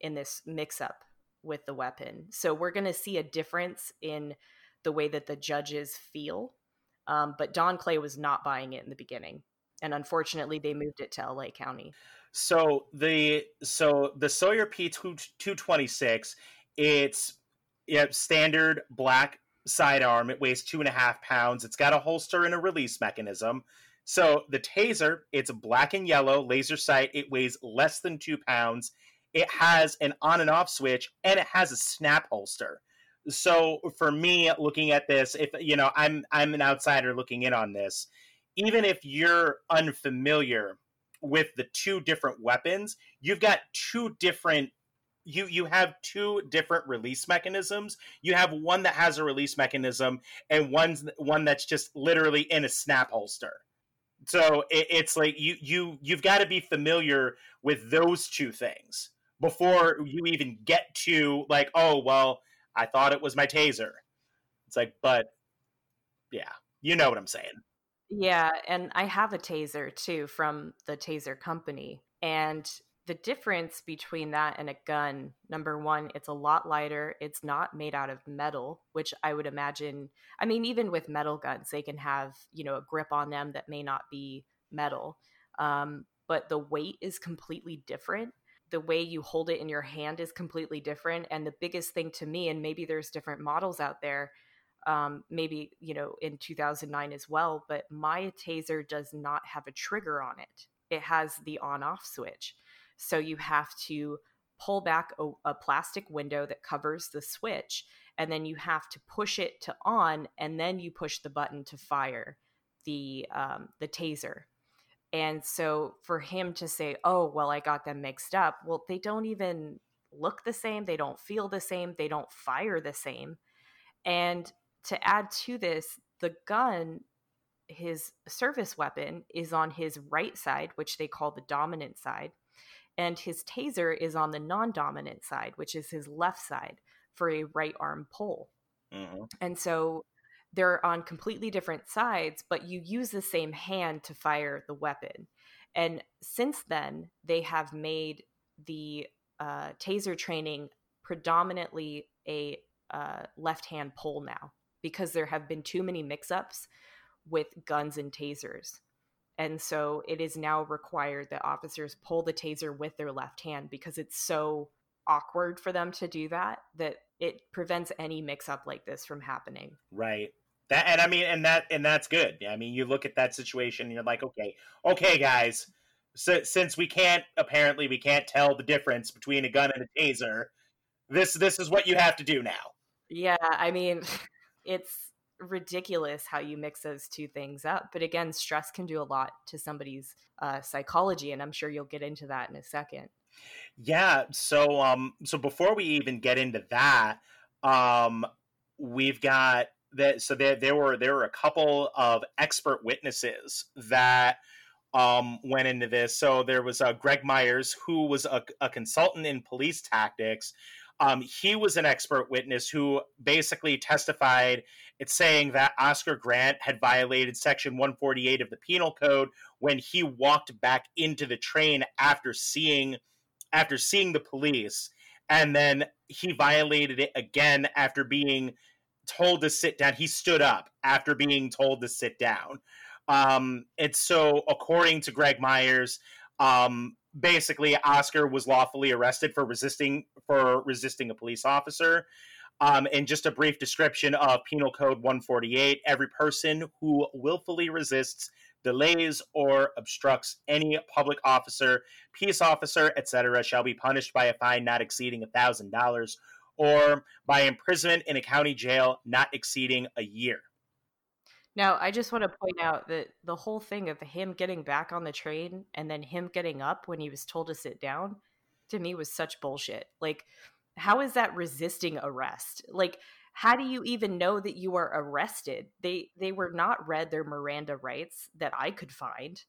in this mix up with the weapon. So we're going to see a difference in the way that the judges feel. Um, but Don Clay was not buying it in the beginning, and unfortunately, they moved it to LA County. So the so the Sauer P two twenty six, it's yeah, standard black sidearm. It weighs two and a half pounds. It's got a holster and a release mechanism. So the taser, it's black and yellow laser sight. It weighs less than two pounds it has an on and off switch and it has a snap holster. So for me looking at this, if you know, I'm I'm an outsider looking in on this, even if you're unfamiliar with the two different weapons, you've got two different you you have two different release mechanisms. You have one that has a release mechanism and one's one that's just literally in a snap holster. So it, it's like you you you've got to be familiar with those two things before you even get to like, oh well, I thought it was my taser. It's like, but yeah, you know what I'm saying. Yeah, and I have a taser too from the taser company. And the difference between that and a gun, number one, it's a lot lighter. It's not made out of metal, which I would imagine. I mean, even with metal guns, they can have, you know, a grip on them that may not be metal. Um, but the weight is completely different. The way you hold it in your hand is completely different. And the biggest thing to me, and maybe there's different models out there, um, maybe you know in 2009 as well but my taser does not have a trigger on it. It has the on off switch. So you have to pull back a, a, plastic window that covers the switch and then you have to push it to on and then you push the button to fire the um, the taser. And so for him to say oh well i got them mixed up well they don't even look the same they don't feel the same they don't fire the same. And to add to this, the gun, his service weapon, is on his right side, which they call the dominant side, and his taser is on the non dominant side, which is his left side for a right arm pull. Mm-hmm. And so they're on completely different sides, but you use the same hand to fire the weapon. And since then, they have made the uh, taser training predominantly a uh, left hand pull now because there have been too many mix ups with guns and tasers. And so it is now required that officers pull the taser with their left hand because it's so awkward for them to do that that it prevents any mix up like this from happening. Right. That and I mean and that and that's good. I mean you look at that situation and you're like, okay, okay guys, so, since we can't apparently we can't tell the difference between a gun and a taser, this this is what you have to do now. Yeah, I mean [laughs] it's ridiculous how you mix those two things up. But again, stress can do a lot to somebody's uh, psychology, and I'm sure you'll get into that in a second. Yeah. So, um, so before we even get into that, um, we've got that. So there, there were there were a couple of expert witnesses that um, went into this. So there was uh, Greg Myers, who was a, a consultant in police tactics, um, he was an expert witness who basically testified. It's saying that Oscar Grant had violated Section 148 of the Penal Code when he walked back into the train after seeing after seeing the police, and then he violated it again after being told to sit down. He stood up after being told to sit down. Um, and so, according to Greg Myers, um, basically Oscar was lawfully arrested for resisting for resisting a police officer. Um, and just a brief description of Penal Code 148: Every person who willfully resists, delays, or obstructs any public officer, peace officer, etc., shall be punished by a fine not exceeding a thousand dollars, or by imprisonment in a county jail not exceeding a year. Now, I just want to point out that the whole thing of him getting back on the train and then him getting up when he was told to sit down to me was such bullshit. Like, how is that resisting arrest? Like, how do you even know that you are arrested? They they were not read their Miranda rights that I could find.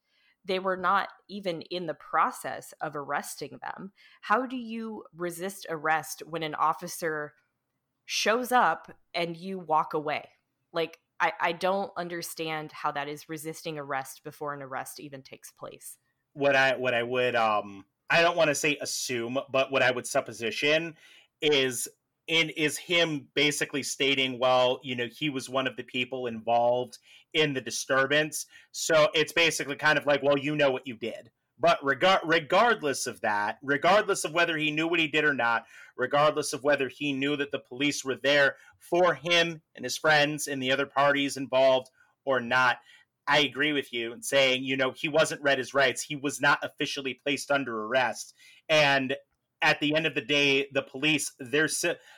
They were not even in the process of arresting them. How do you resist arrest when an officer shows up and you walk away? Like I, I don't understand how that is resisting arrest before an arrest even takes place. What I what I would um I don't want to say assume, but what I would supposition is in is him basically stating, well, you know, he was one of the people involved in the disturbance. So it's basically kind of like, well, you know what you did. But regard regardless of that, regardless of whether he knew what he did or not, regardless of whether he knew that the police were there for him and his friends and the other parties involved or not, I agree with you in saying, you know, he wasn't read his rights. He was not officially placed under arrest. And at the end of the day, the police, they're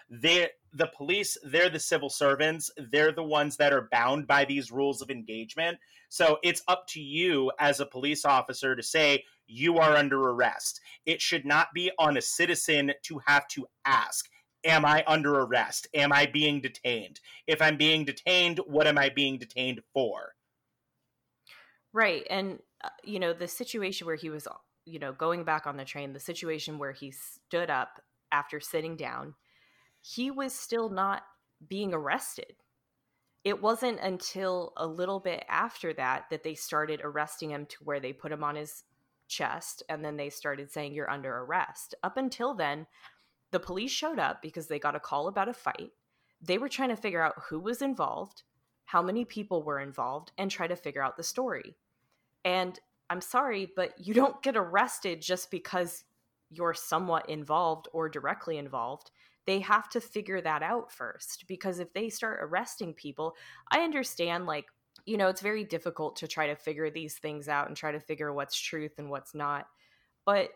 they the police, they're the civil servants. They're the ones that are bound by these rules of engagement. So it's up to you as a police officer to say, you are under arrest. It should not be on a citizen to have to ask, Am I under arrest? Am I being detained? If I'm being detained, what am I being detained for? Right. And, uh, you know, the situation where he was, you know, going back on the train, the situation where he stood up after sitting down, he was still not being arrested it wasn't until a little bit after that that they started arresting him to where they put him on his chest and then they started saying you're under arrest. Up until then, the police showed up because they got a call about a fight. They were trying to figure out who was involved, how many people were involved, and try to figure out the story. And I'm sorry, but you don't get arrested just because you're somewhat involved or directly involved they have to figure that out first because if they start arresting people i understand like you know it's very difficult to try to figure these things out and try to figure what's truth and what's not but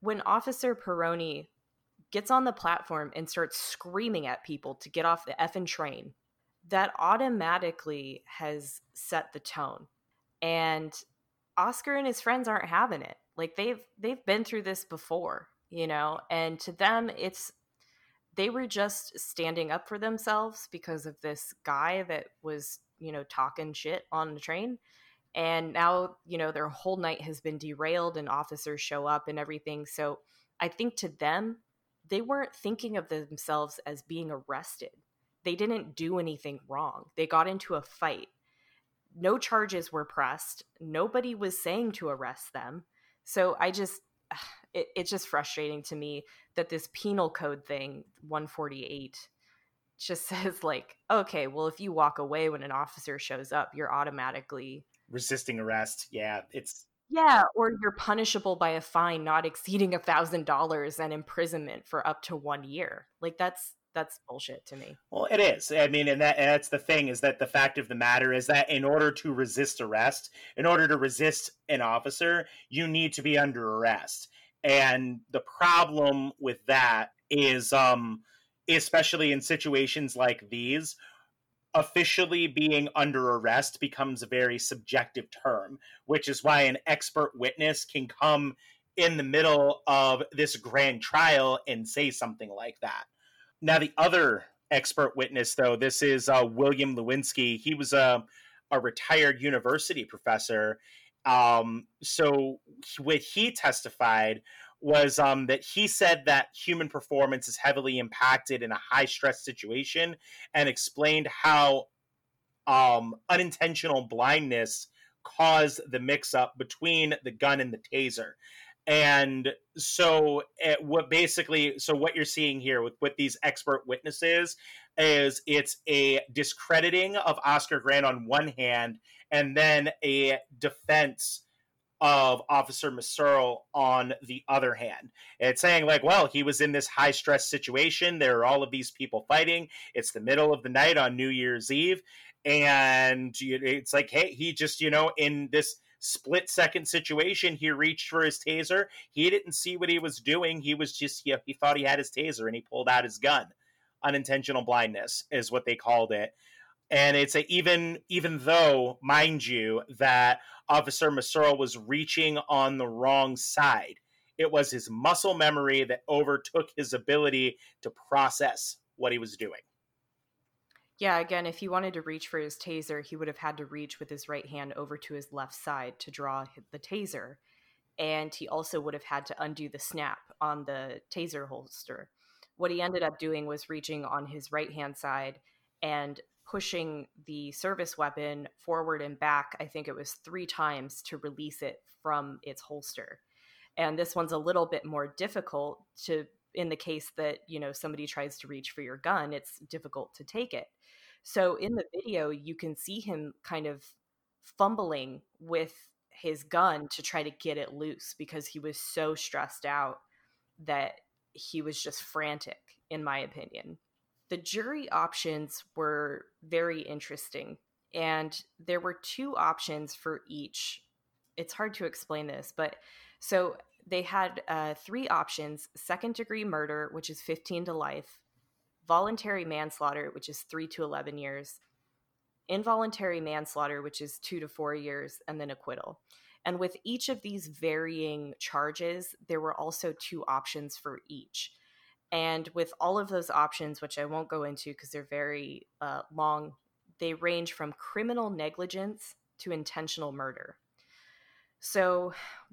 when officer peroni gets on the platform and starts screaming at people to get off the effing train that automatically has set the tone and oscar and his friends aren't having it. Like they've they've been through this before you know and to them it's they were just standing up for themselves because of this guy that was, you know, talking shit on the train. And now, you know, their whole night has been derailed and officers show up and everything. So I think to them, they weren't thinking of themselves as being arrested. They didn't do anything wrong. They got into a fight. No charges were pressed. Nobody was saying to arrest them. So I just, [sighs] it, it's just frustrating to me that this penal code thing 148 just [laughs] says like okay well if you walk away when an officer shows up you're automatically resisting arrest. Yeah it's yeah or you're punishable by a fine not exceeding a thousand dollars and imprisonment for up to one year. Like that's that's bullshit to me. Well, it is. I mean, and, that, and that's the thing is that the fact of the matter is that in order to resist arrest, in order to resist an officer, you need to be under arrest. And the problem with that is, um, especially in situations like these, officially being under arrest becomes a very subjective term, which is why an expert witness can come in the middle of this grand trial and say something like that. Now, the other expert witness, though, this is uh, William Lewinski. He was a, a retired university professor, um, so what he testified was um, that he said that human performance is heavily impacted in a high stress situation and explained how um, unintentional blindness caused the mix up between the gun and the taser. And so, it, what basically, so what you're seeing here with, with these expert witnesses is it's a discrediting of Oscar Grant on one hand and then a defense of Officer Mehserle on the other hand. It's saying, like, well, he was in this high stress situation. There are all of these people fighting. It's the middle of the night on New Year's Eve. And it's like, hey, he just, you know, in this split second situation, he reached for his taser. He didn't see what he was doing. He was just, he, he thought he had his taser and he pulled out his gun. Unintentional blindness is what they called it and it's a even even though mind you that officer Mehserle was reaching on the wrong side it was his muscle memory that overtook his ability to process what he was doing yeah again if he wanted to reach for his taser he would have had to reach with his right hand over to his left side to draw the taser and he also would have had to undo the snap on the taser holster what he ended up doing was reaching on his right hand side and pushing the service weapon forward and back, I think it was three times to release it from its holster. And this one's a little bit more difficult to, in the case that, you know, somebody tries to reach for your gun, it's difficult to take it. So in the video, you can see him kind of fumbling with his gun to try to get it loose because he was so stressed out that he was just frantic, in my opinion the jury options were very interesting. And there were two options for each. It's hard to explain this, but so they had uh, three options second degree murder, which is 15 to life, voluntary manslaughter, which is 3 to 11 years, involuntary manslaughter, which is 2 to 4 years, and then acquittal. And with each of these varying charges, there were also two options for each. And with all of those options, which I won't go into because they're very uh, long, they range from criminal negligence to intentional murder. So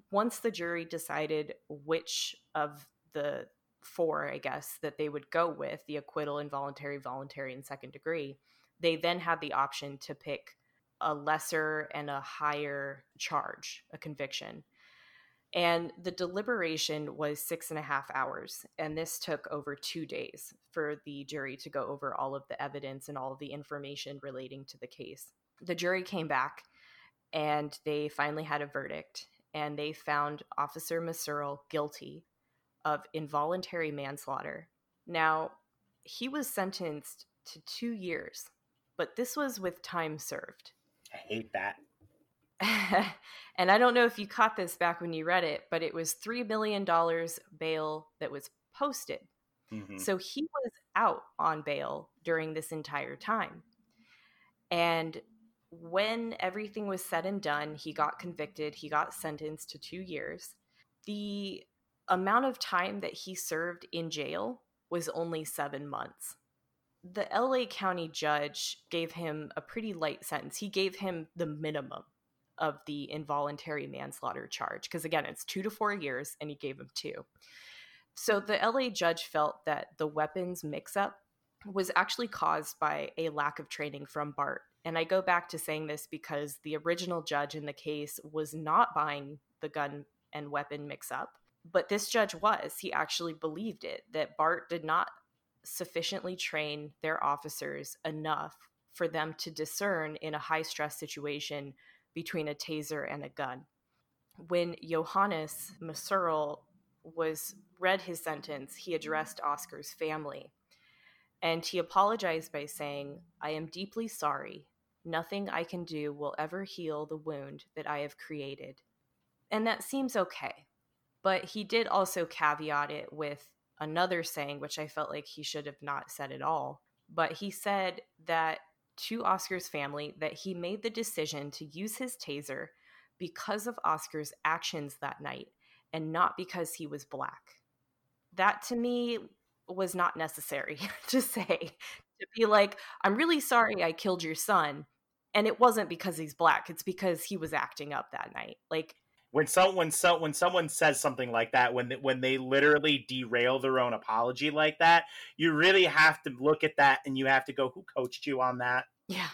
once the jury decided which of the four, I guess, that they would go with the acquittal, involuntary, voluntary, and second degree they then had the option to pick a lesser and a higher charge, a conviction. And the deliberation was six and a half hours. And this took over two days for the jury to go over all of the evidence and all of the information relating to the case. The jury came back and they finally had a verdict. And they found Officer Mehserle guilty of involuntary manslaughter. Now, he was sentenced to two years, but this was with time served. I hate that. [laughs] and I don't know if you caught this back when you read it, but it was $3 million bail that was posted. Mm-hmm. So he was out on bail during this entire time. And when everything was said and done, he got convicted, he got sentenced to two years. The amount of time that he served in jail was only seven months. The LA County judge gave him a pretty light sentence. He gave him the minimum of the involuntary manslaughter charge because again it's two to four years and he gave him two so the la judge felt that the weapons mix up was actually caused by a lack of training from BART and i go back to saying this because the original judge in the case was not buying the gun and weapon mix up but this judge was he actually believed it that BART did not sufficiently train their officers enough for them to discern in a high stress situation between a taser and a gun. When Johannes Mehserle was read his sentence, he addressed Oscar's family. And he apologized by saying, I am deeply sorry. Nothing I can do will ever heal the wound that I have created. And that seems okay. But he did also caveat it with another saying, which I felt like he should have not said at all. But he said that to Oscar's family that he made the decision to use his taser because of Oscar's actions that night and not because he was black. That to me was not necessary [laughs] to say. To be like, I'm really sorry I killed your son. And it wasn't because he's black, it's because he was acting up that night. Like, when someone so when someone says something like that when they, when they literally derail their own apology like that you really have to look at that and you have to go who coached you on that yeah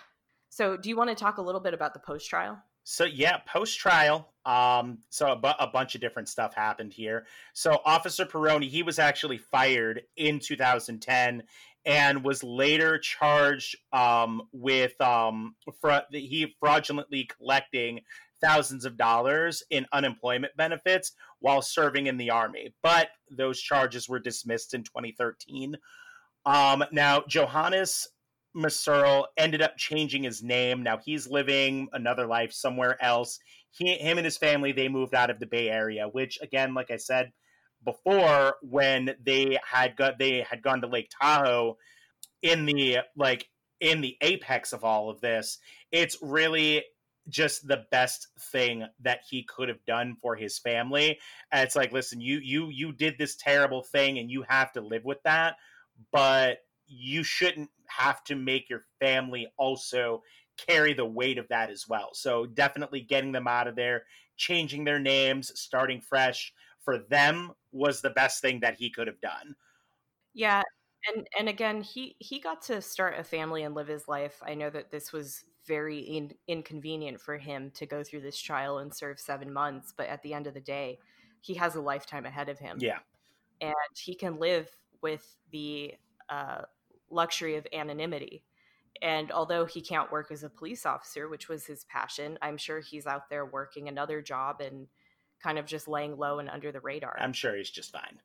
so do you want to talk a little bit about the post trial so yeah post trial um so a, bu- a bunch of different stuff happened here so officer peroni he was actually fired in 2010 and was later charged um, with um, fra- he fraudulently collecting thousands of dollars in unemployment benefits while serving in the army. But those charges were dismissed in 2013. Um, now, Johannes Mehserle ended up changing his name. Now he's living another life somewhere else. He, him and his family, they moved out of the Bay Area, which again, like I said before, when they had got they had gone to Lake Tahoe in the like in the apex of all of this, it's really just the best thing that he could have done for his family. And it's like, listen, you you you did this terrible thing and you have to live with that, but you shouldn't have to make your family also carry the weight of that as well. So definitely getting them out of there, changing their names, starting fresh for them was the best thing that he could have done. Yeah, and and again, he he got to start a family and live his life. I know that this was very in, inconvenient for him to go through this trial and serve seven months. But at the end of the day, he has a lifetime ahead of him. Yeah. And he can live with the uh, luxury of anonymity. And although he can't work as a police officer, which was his passion, I'm sure he's out there working another job and kind of just laying low and under the radar. I'm sure he's just fine.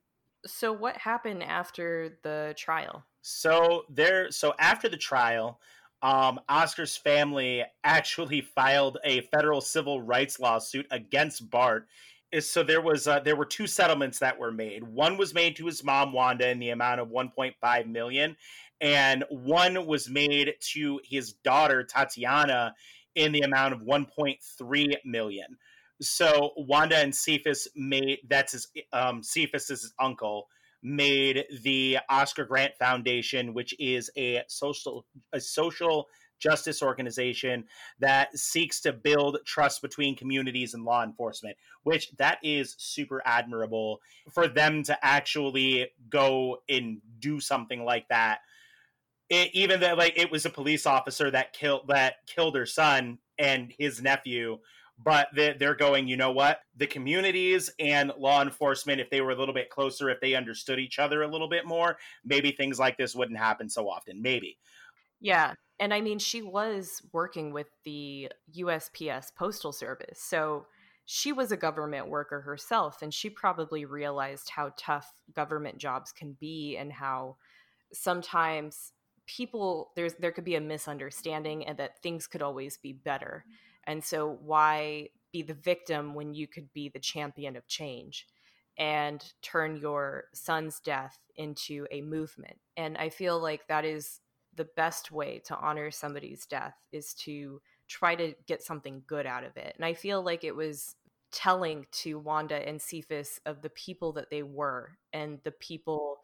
So what happened after the trial? So there so after the trial, um, Oscar's family [laughs] actually filed a federal civil rights lawsuit against BART. Is so there was uh, there were two settlements that were made. One was made to his mom Wanda in the amount of 1.5 million, and one was made to his daughter Tatiana in the amount of 1.3 million. So Wanda and Cephus made that's his um, Cephus is his uncle made the Oscar Grant Foundation, which is a social a social justice organization that seeks to build trust between communities and law enforcement which that is super admirable for them to actually go and do something like that it, even that like it was a police officer that killed that killed her son and his nephew but they're going you know what? The communities and law enforcement if they were a little bit closer if they understood each other a little bit more maybe things like this wouldn't happen so often. Maybe. Yeah. And i mean she was working with the usps postal service so she was a government worker herself and she probably realized how tough government jobs can be and how sometimes people there's there could be a misunderstanding and that things could always be better. Mm-hmm. And so why be the victim when you could be the champion of change and turn your son's death into a movement? And i feel like that is the best way to honor somebody's death is to try to get something good out of it. And i feel like it was telling to wanda and cephus of the people that they were and the people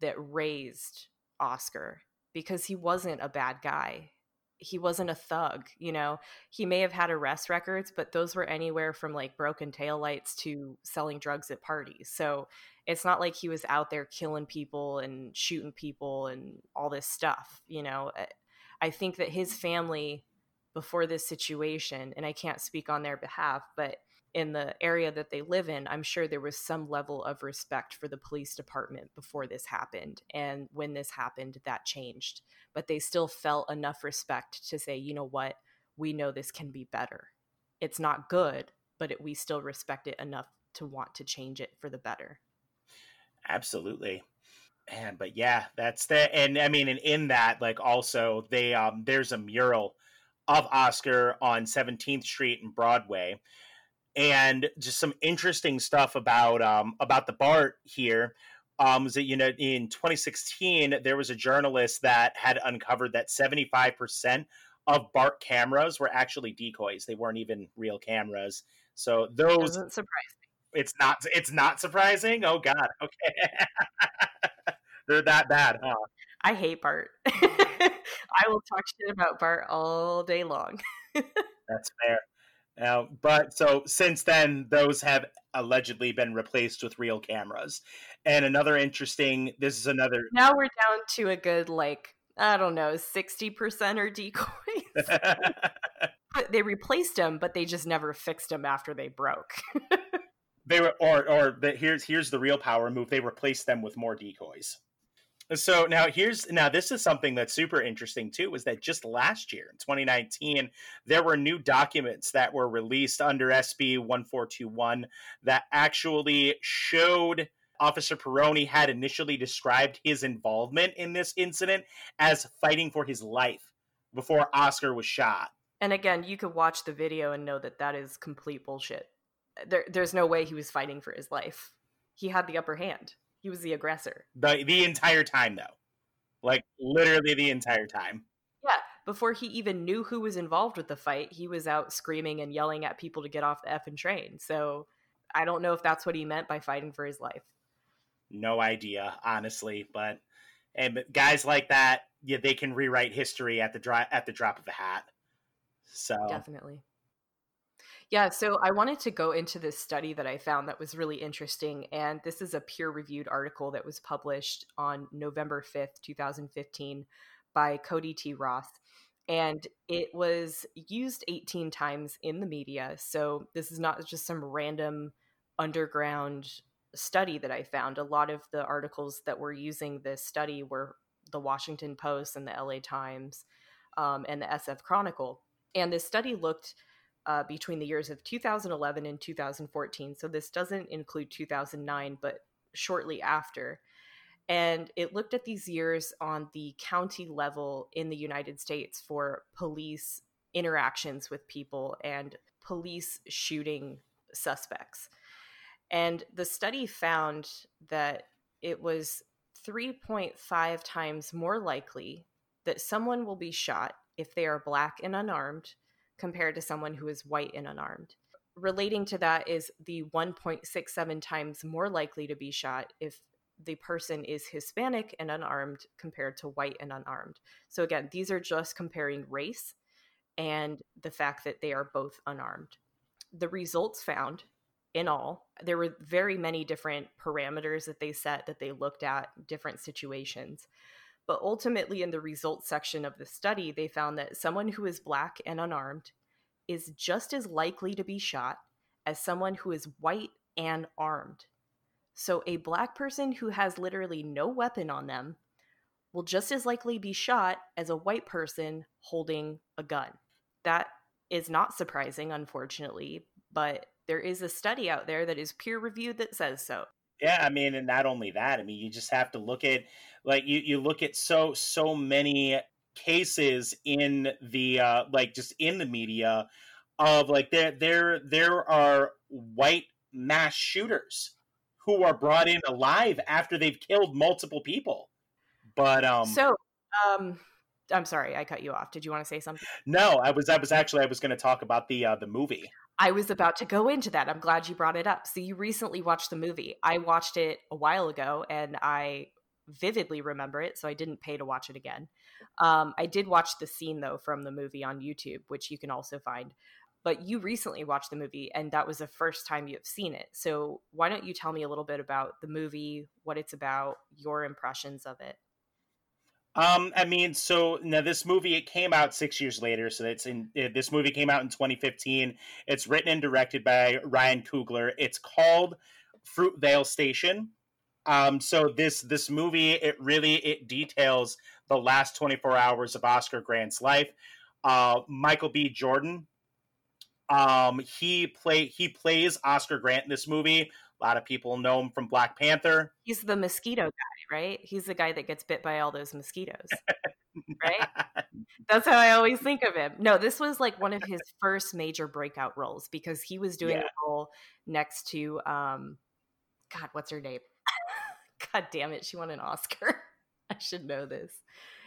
that raised oscar because he wasn't a bad guy. He wasn't a thug, you know. He may have had arrest records, but those were anywhere from like broken taillights to selling drugs at parties. So it's not like he was out there killing people and shooting people and all this stuff, you know. I think that his family before this situation, and I can't speak on their behalf, but in the area that they live in, I'm sure there was some level of respect for the police department before this happened. And when this happened, that changed. But they still felt enough respect to say, you know what, we know this can be better. It's not good, but it, we still respect it enough to want to change it for the better. Absolutely. And but yeah, that's the and I mean and in that like also they um there's a mural of Oscar on 17th Street and Broadway and just some interesting stuff about um, about the BART here. Um, was that you know in 2016 there was a journalist that had uncovered that 75 percent of BART cameras were actually decoys. They weren't even real cameras. So those doesn't surprise me. It's not. It's not surprising. Oh God. Okay. [laughs] They're that bad, huh? I hate BART. [laughs] I will talk shit about BART all day long. [laughs] That's fair. Now, but so since then, those have allegedly been replaced with real cameras. And another interesting, this is another. [laughs] Now we're down to a good, like, I don't know, 60% are decoys. [laughs] they replaced them, but they just never fixed them after they broke. [laughs] they were, or, or the, here's, here's the real power move. They replaced them with more decoys. So now here's now this is something that's super interesting too was that just last year in 2019 there were new documents that were released under SB 1421 that actually showed Officer Peroni had initially described his involvement in this incident as fighting for his life before Oscar was shot. And again, you could watch the video and know that that is complete bullshit. There, there's no way he was fighting for his life. He had the upper hand. He was the aggressor. The the entire time though. Like literally the entire time. Yeah, before he even knew who was involved with the fight, he was out screaming and yelling at people to get off the effing train. So I don't know if that's what he meant by fighting for his life. No idea, honestly, but and guys like that, yeah, they can rewrite history at the dry, at the drop of a hat. So definitely. Yeah, so I wanted to go into this study that I found that was really interesting. And this is a peer reviewed article that was published on November 5th, 2015, by Cody T. Ross. And it was used 18 times in the media. So this is not just some random underground study that I found. A lot of the articles that were using this study were the Washington Post and the LA Times um, and the SF Chronicle. And this study looked uh, between the years of 2011 and 2014. So this doesn't include 2009, but shortly after. And it looked at these years on the county level in the United States for police interactions with people and police shooting suspects. And the study found that it was 3.5 times more likely that someone will be shot if they are black and unarmed compared to someone who is white and unarmed. Relating to that is the 1.67 times more likely to be shot if the person is Hispanic and unarmed compared to white and unarmed. So, again, these are just comparing race and the fact that they are both unarmed. The results found in all, there were very many different parameters that they set that they looked at, different situations. But ultimately, in the results section of the study, they found that someone who is black and unarmed is just as likely to be shot as someone who is white and armed. So, a black person who has literally no weapon on them will just as likely be shot as a white person holding a gun. That is not surprising, unfortunately, but there is a study out there that is peer reviewed that says so. Yeah, I mean, and not only that, I mean, you just have to look at like you you look at so so many cases in the uh like just in the media of like there there there are white mass shooters who are brought in alive after they've killed multiple people. But um So, um I'm sorry, I cut you off. Did you want to say something? No, I was I was actually I was going to talk about the uh the movie. I was about to go into that. I'm glad you brought it up. So you recently watched the movie. I watched it a while ago and I vividly remember it, so I didn't pay to watch it again. Um, I did watch the scene though from the movie on YouTube, which you can also find. But you recently watched the movie, and that was the first time you have seen it. So why don't you tell me a little bit about the movie, what it's about, your impressions of it? Um, I mean, so now this movie it came out six years later. So it's in uh, this movie came out in 2015. It's written and directed by Ryan Coogler. It's called Fruitvale Station. Um, so this this movie it really it details the last 24 hours of Oscar Grant's life. Uh, Michael B. Jordan. Um, he play he plays Oscar Grant in this movie. A lot of people know him from Black Panther. He's the mosquito guy, right? He's the guy that gets bit by all those mosquitoes. right? [laughs] That's how I always think of him. No, this was like one of his first major breakout roles because he was doing yeah. a role next to um God, what's her name? [laughs] God damn it, she won an Oscar. [laughs] I should know this.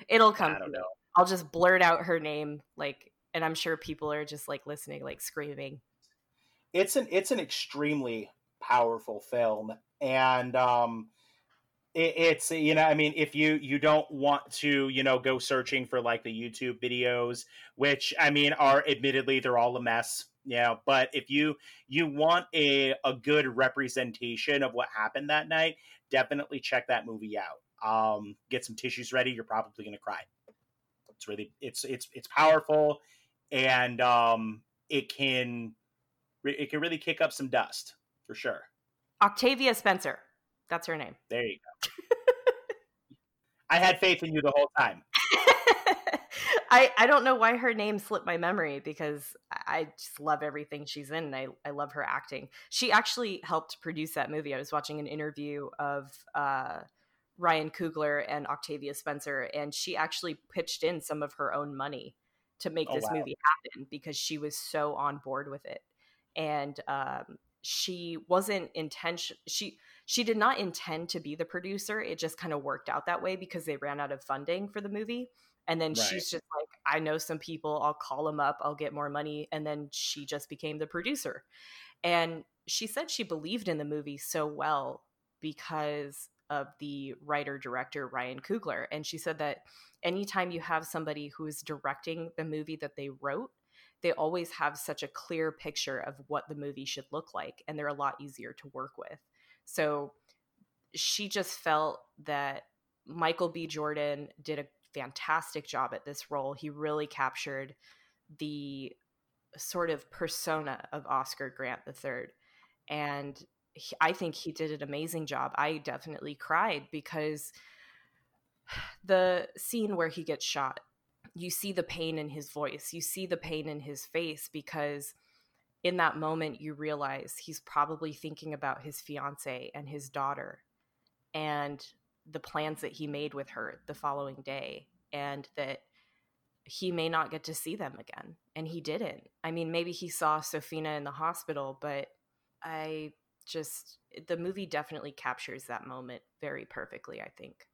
It'll come I don't know. I'll just blurt out her name like and I'm sure people are just like listening like screaming. It's an it's an extremely powerful film and um it's you know i mean if you you don't want to you know go searching for like the youtube videos which i mean are admittedly they're all a mess yeah but if you you want a a good representation of what happened that night definitely check that movie out um get some tissues ready you're probably gonna cry it's really it's it's it's powerful and um it can it can really kick up some dust for sure. Octavia Spencer. That's her name. There you go. [laughs] I had faith in you the whole time. [laughs] I, I don't know why her name slipped my memory because I just love everything she's in and I, I love her acting. She actually helped produce that movie. I was watching an interview of uh, Ryan Coogler and Octavia Spencer, and she actually pitched in some of her own money to make oh, this wow. movie happen because she was so on board with it. And um, she wasn't intention she she did not intend to be the producer it just kind of worked out that way because they ran out of funding for the movie and then right. she's just like i know some people i'll call them up i'll get more money and then she just became the producer and she said she believed in the movie so well because of the writer director Ryan Coogler and she said that anytime you have somebody who is directing the movie that they wrote they always have such a clear picture of what the movie should look like and they're a lot easier to work with. So she just felt that Michael B. Jordan did a fantastic job at this role. He really captured the sort of persona of Oscar Grant III. And he, I think he did an amazing job. I definitely cried because [sighs] the scene where he gets shot you see the pain in his voice, you see the pain in his face because in that moment you realize he's probably thinking about his fiance and his daughter and the plans that he made with her the following day and that he may not get to see them again and he didn't. I mean maybe he saw sophina in the hospital but i just the movie definitely captures that moment very perfectly i think.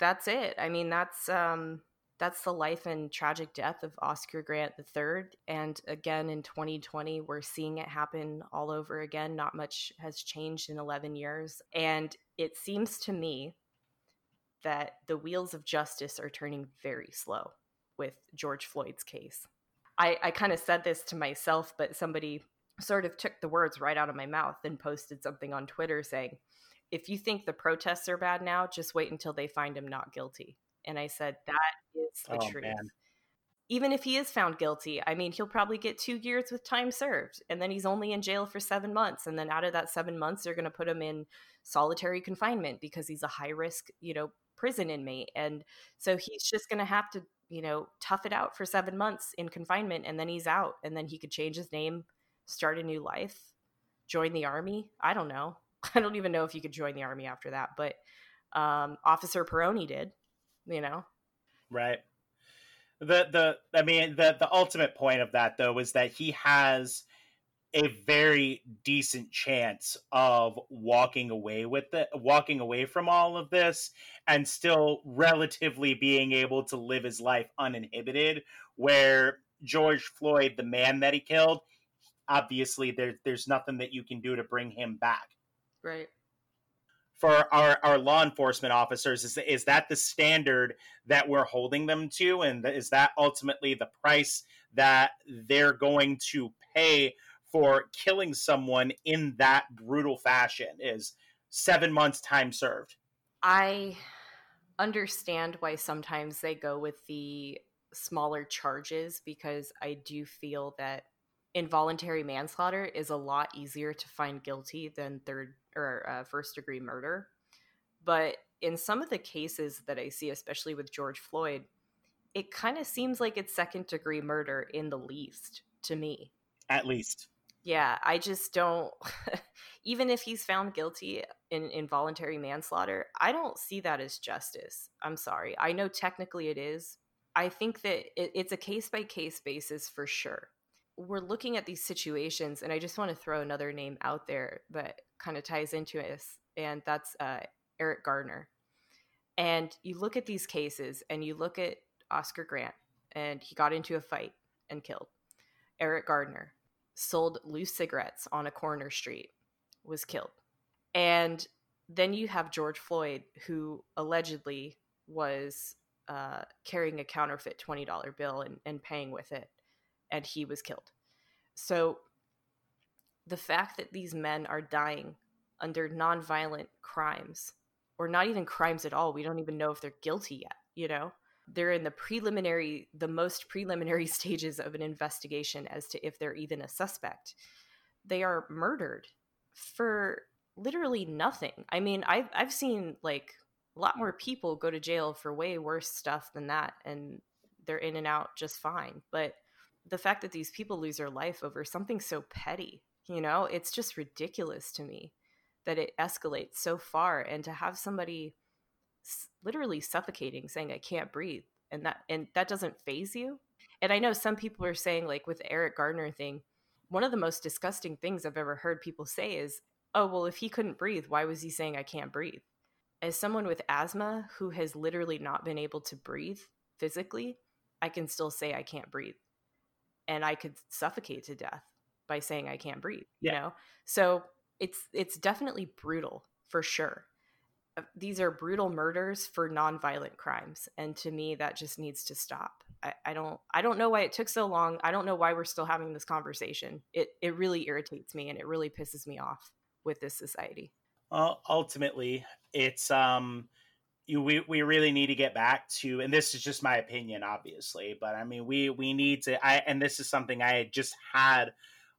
That's it. I mean that's um that's the life and tragic death of Oscar Grant III. And again, in 2020, we're seeing it happen all over again. Not much has changed in 11 years. And it seems to me that the wheels of justice are turning very slow with George Floyd's case. I, I kind of said this to myself, but somebody sort of took the words right out of my mouth and posted something on Twitter saying, if you think the protests are bad now, just wait until they find him not guilty. And I said, that is the oh, truth. Man. Even if he is found guilty, I mean, he'll probably get two years with time served, and then he's only in jail for seven months. And then out of that seven months, they're going to put him in solitary confinement because he's a high risk, you know, prison inmate. And so he's just going to have to, you know, tough it out for seven months in confinement, and then he's out, and then he could change his name, start a new life, join the army. I don't know. [laughs] I don't even know if you could join the army after that, but um, Officer Pirone did, you know. Right. The the I mean the the ultimate point of that though is that he has a very decent chance of walking away with it, walking away from all of this, and still relatively being able to live his life uninhibited. Where George Floyd, the man that he killed, obviously there, there's nothing that you can do to bring him back. Right. For our, our law enforcement officers, is, is that the standard that we're holding them to? And is that ultimately the price that they're going to pay for killing someone in that brutal fashion? Is seven months time served? I understand why sometimes they go with the smaller charges because I do feel that involuntary manslaughter is a lot easier to find guilty than third or uh, first degree murder. But in some of the cases that I see, especially with George Floyd, it kind of seems like it's second degree murder in the least to me. At least. Yeah, I just don't. [laughs] even if he's found guilty in involuntary manslaughter, I don't see that as justice. I'm sorry. I know technically it is. I think that it, it's a case by case basis for sure we're looking at these situations, and I just want to throw another name out there that kind of ties into this, and that's uh, Eric Gardner. And you look at these cases, and you look at Oscar Grant, and he got into a fight and killed. Eric Gardner sold loose cigarettes on a corner street, was killed. And then you have George Floyd, who allegedly was uh, carrying a counterfeit $20 bill and, and paying with it and he was killed. So the fact that these men are dying under nonviolent crimes, or not even crimes at all, we don't even know if they're guilty yet, you know? They're in the preliminary, the most preliminary [laughs] stages of an investigation as to if they're even a suspect. They are murdered for literally nothing. I mean, I've I've seen like a lot more people go to jail for way worse stuff than that, and they're in and out just fine. But the fact that these people lose their life over something so petty, you know, it's just ridiculous to me that it escalates so far and to have somebody literally suffocating saying I can't breathe and that and that doesn't faze you. And I know some people are saying like with Eric Gardner thing, one of the most disgusting things I've ever heard people say is, "Oh, well if he couldn't breathe, why was he saying I can't breathe?" As someone with asthma who has literally not been able to breathe physically, I can still say I can't breathe and I could suffocate to death by saying I can't breathe. Yeah. You know, so it's it's definitely brutal for sure. Uh, these are brutal murders for nonviolent crimes, and to me, that just needs to stop. I, I don't I don't know why it took so long. I don't know why we're still having this conversation. It it really irritates me and it really pisses me off with this society. Well, ultimately, it's um you, we we really need to get back to and this is just my opinion obviously but i mean we we need to i and this is something i had just had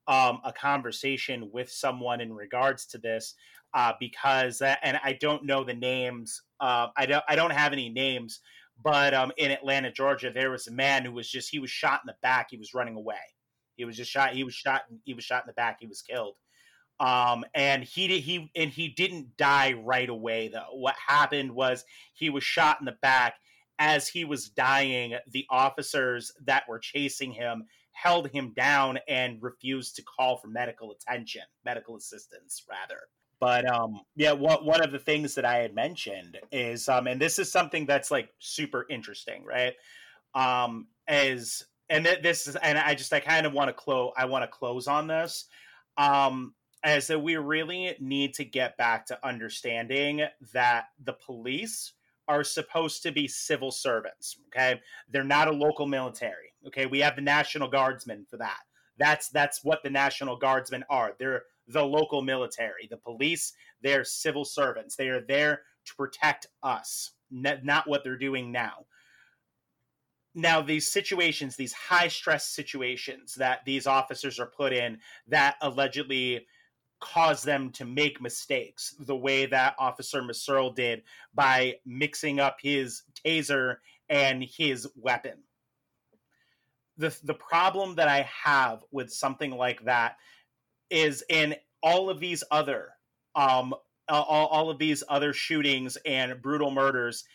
um, a conversation with someone in regards to this uh, because uh, and i don't know the names uh, i don't i don't have any names but um, in atlanta georgia there was a man who was just he was shot in the back he was running away. He was just shot he was shot he was shot in the back he was killed um and he did he and he didn't die right away though. What happened was he was shot in the back as he was dying. The officers that were chasing him held him down and refused to call for medical attention medical assistance rather. But um yeah what, one of the things that i had mentioned is um and this is something that's like super interesting right? Um as and th- this is and i just i kind of want to close i want to close on this. Um as that we really need to get back to understanding that the police are supposed to be civil servants okay they're not a local military okay we have the national guardsmen for that that's that's what the national guardsmen are they're the local military. The police, they're civil servants. They are there to protect us, not what they're doing now. Now, these situations, these high stress situations that these officers are put in that allegedly cause them to make mistakes, the way that Officer Mehserle did by mixing up his taser and his weapon. The, the problem that I have with something like that is in all of these other um, all, all of these other shootings and brutal murders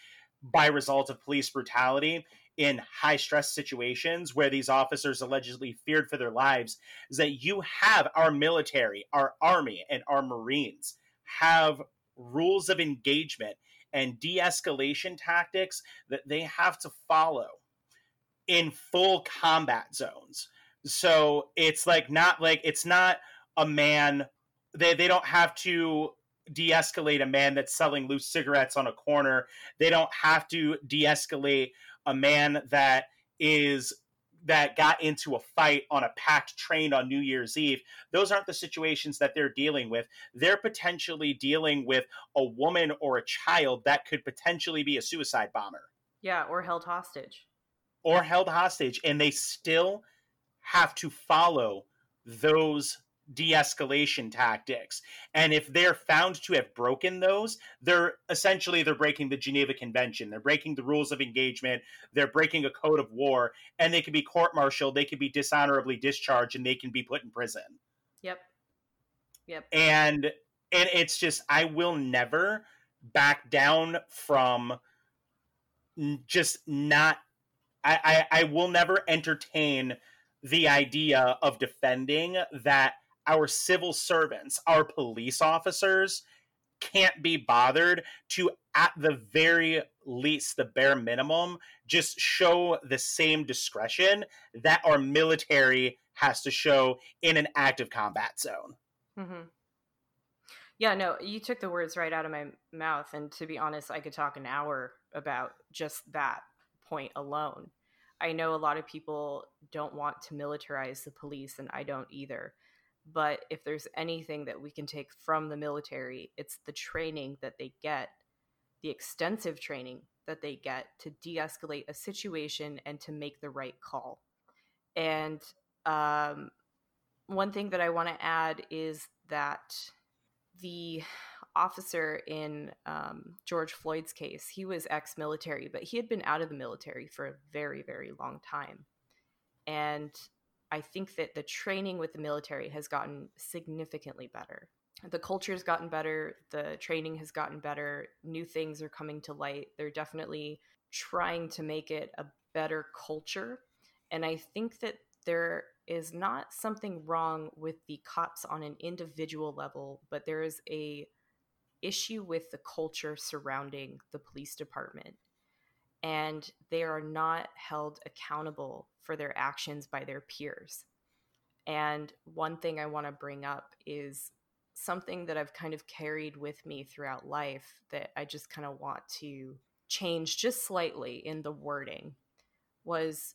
by result of police brutality in high stress situations where these officers allegedly feared for their lives is that you have our military, our army, and our marines have rules of engagement and de escalation tactics that they have to follow in full combat zones. So it's like not like it's not a man they, they don't have to de-escalate a man that's selling loose cigarettes on a corner they don't have to de-escalate a man that is that got into a fight on a packed train on New Year's Eve. Those aren't the situations that they're dealing with. They're potentially dealing with a woman or a child that could potentially be a suicide bomber. Yeah, or held hostage. Or held hostage. And they still have to follow those de-escalation tactics. And if they're found to have broken those they're essentially they're breaking the geneva convention. They're breaking the rules of engagement. They're breaking a code of war. And they can be court-martialed. They can be dishonorably discharged and they can be put in prison. Yep. Yep. And and it's just i will never back down from just not I, I, I will never entertain the idea of defending that our civil servants, our police officers, can't be bothered to, at the very least, the bare minimum, just show the same discretion that our military has to show in an active combat zone. Mm-hmm. Yeah, no, you took the words right out of my mouth. And to be honest, I could talk an hour about just that point alone. I know a lot of people don't want to militarize the police, and I don't either. But if there's anything that we can take from the military, it's the training that they get, the extensive training that they get to de escalate a situation and to make the right call. And um, one thing that I want to add is that the officer in um, George Floyd's case, he was ex military, but he had been out of the military for a very, very long time. And I think that the training with the military has gotten significantly better. The culture has gotten better, the training has gotten better, new things are coming to light. They're definitely trying to make it a better culture. And I think that there is not something wrong with the cops on an individual level, but there is a issue with the culture surrounding the police department and they are not held accountable for their actions by their peers. And one thing I want to bring up is something that I've kind of carried with me throughout life that I just kind of want to change just slightly in the wording was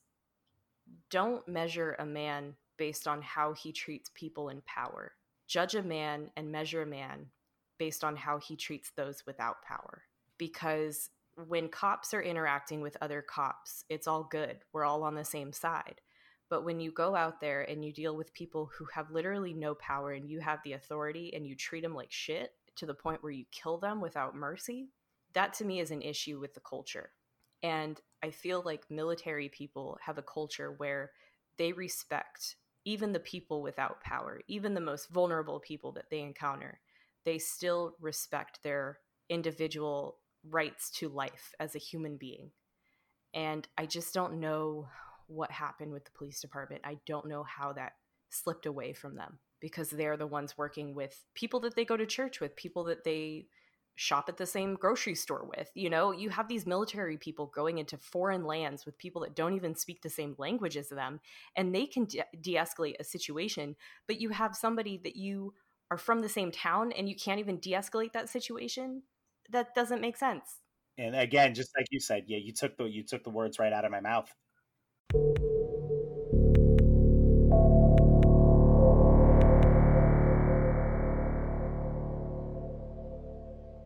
don't measure a man based on how he treats people in power. Judge a man and measure a man based on how he treats those without power. Because when cops are interacting with other cops, it's all good. We're all on the same side. But when you go out there and you deal with people who have literally no power and you have the authority and you treat them like shit to the point where you kill them without mercy, that to me is an issue with the culture. And I feel like military people have a culture where they respect even the people without power, even the most vulnerable people that they encounter. They still respect their individual rights to life as a human being. And I just don't know what happened with the police department. I don't know how that slipped away from them because they're the ones working with people that they go to church with, people that they shop at the same grocery store with. You know, you have these military people going into foreign lands with people that don't even speak the same language as them, and they can de escalate a situation. But you have somebody that you are from the same town and you can't even de escalate that situation that doesn't make sense. And again, just like you said, yeah, you took the you took the words right out of my mouth.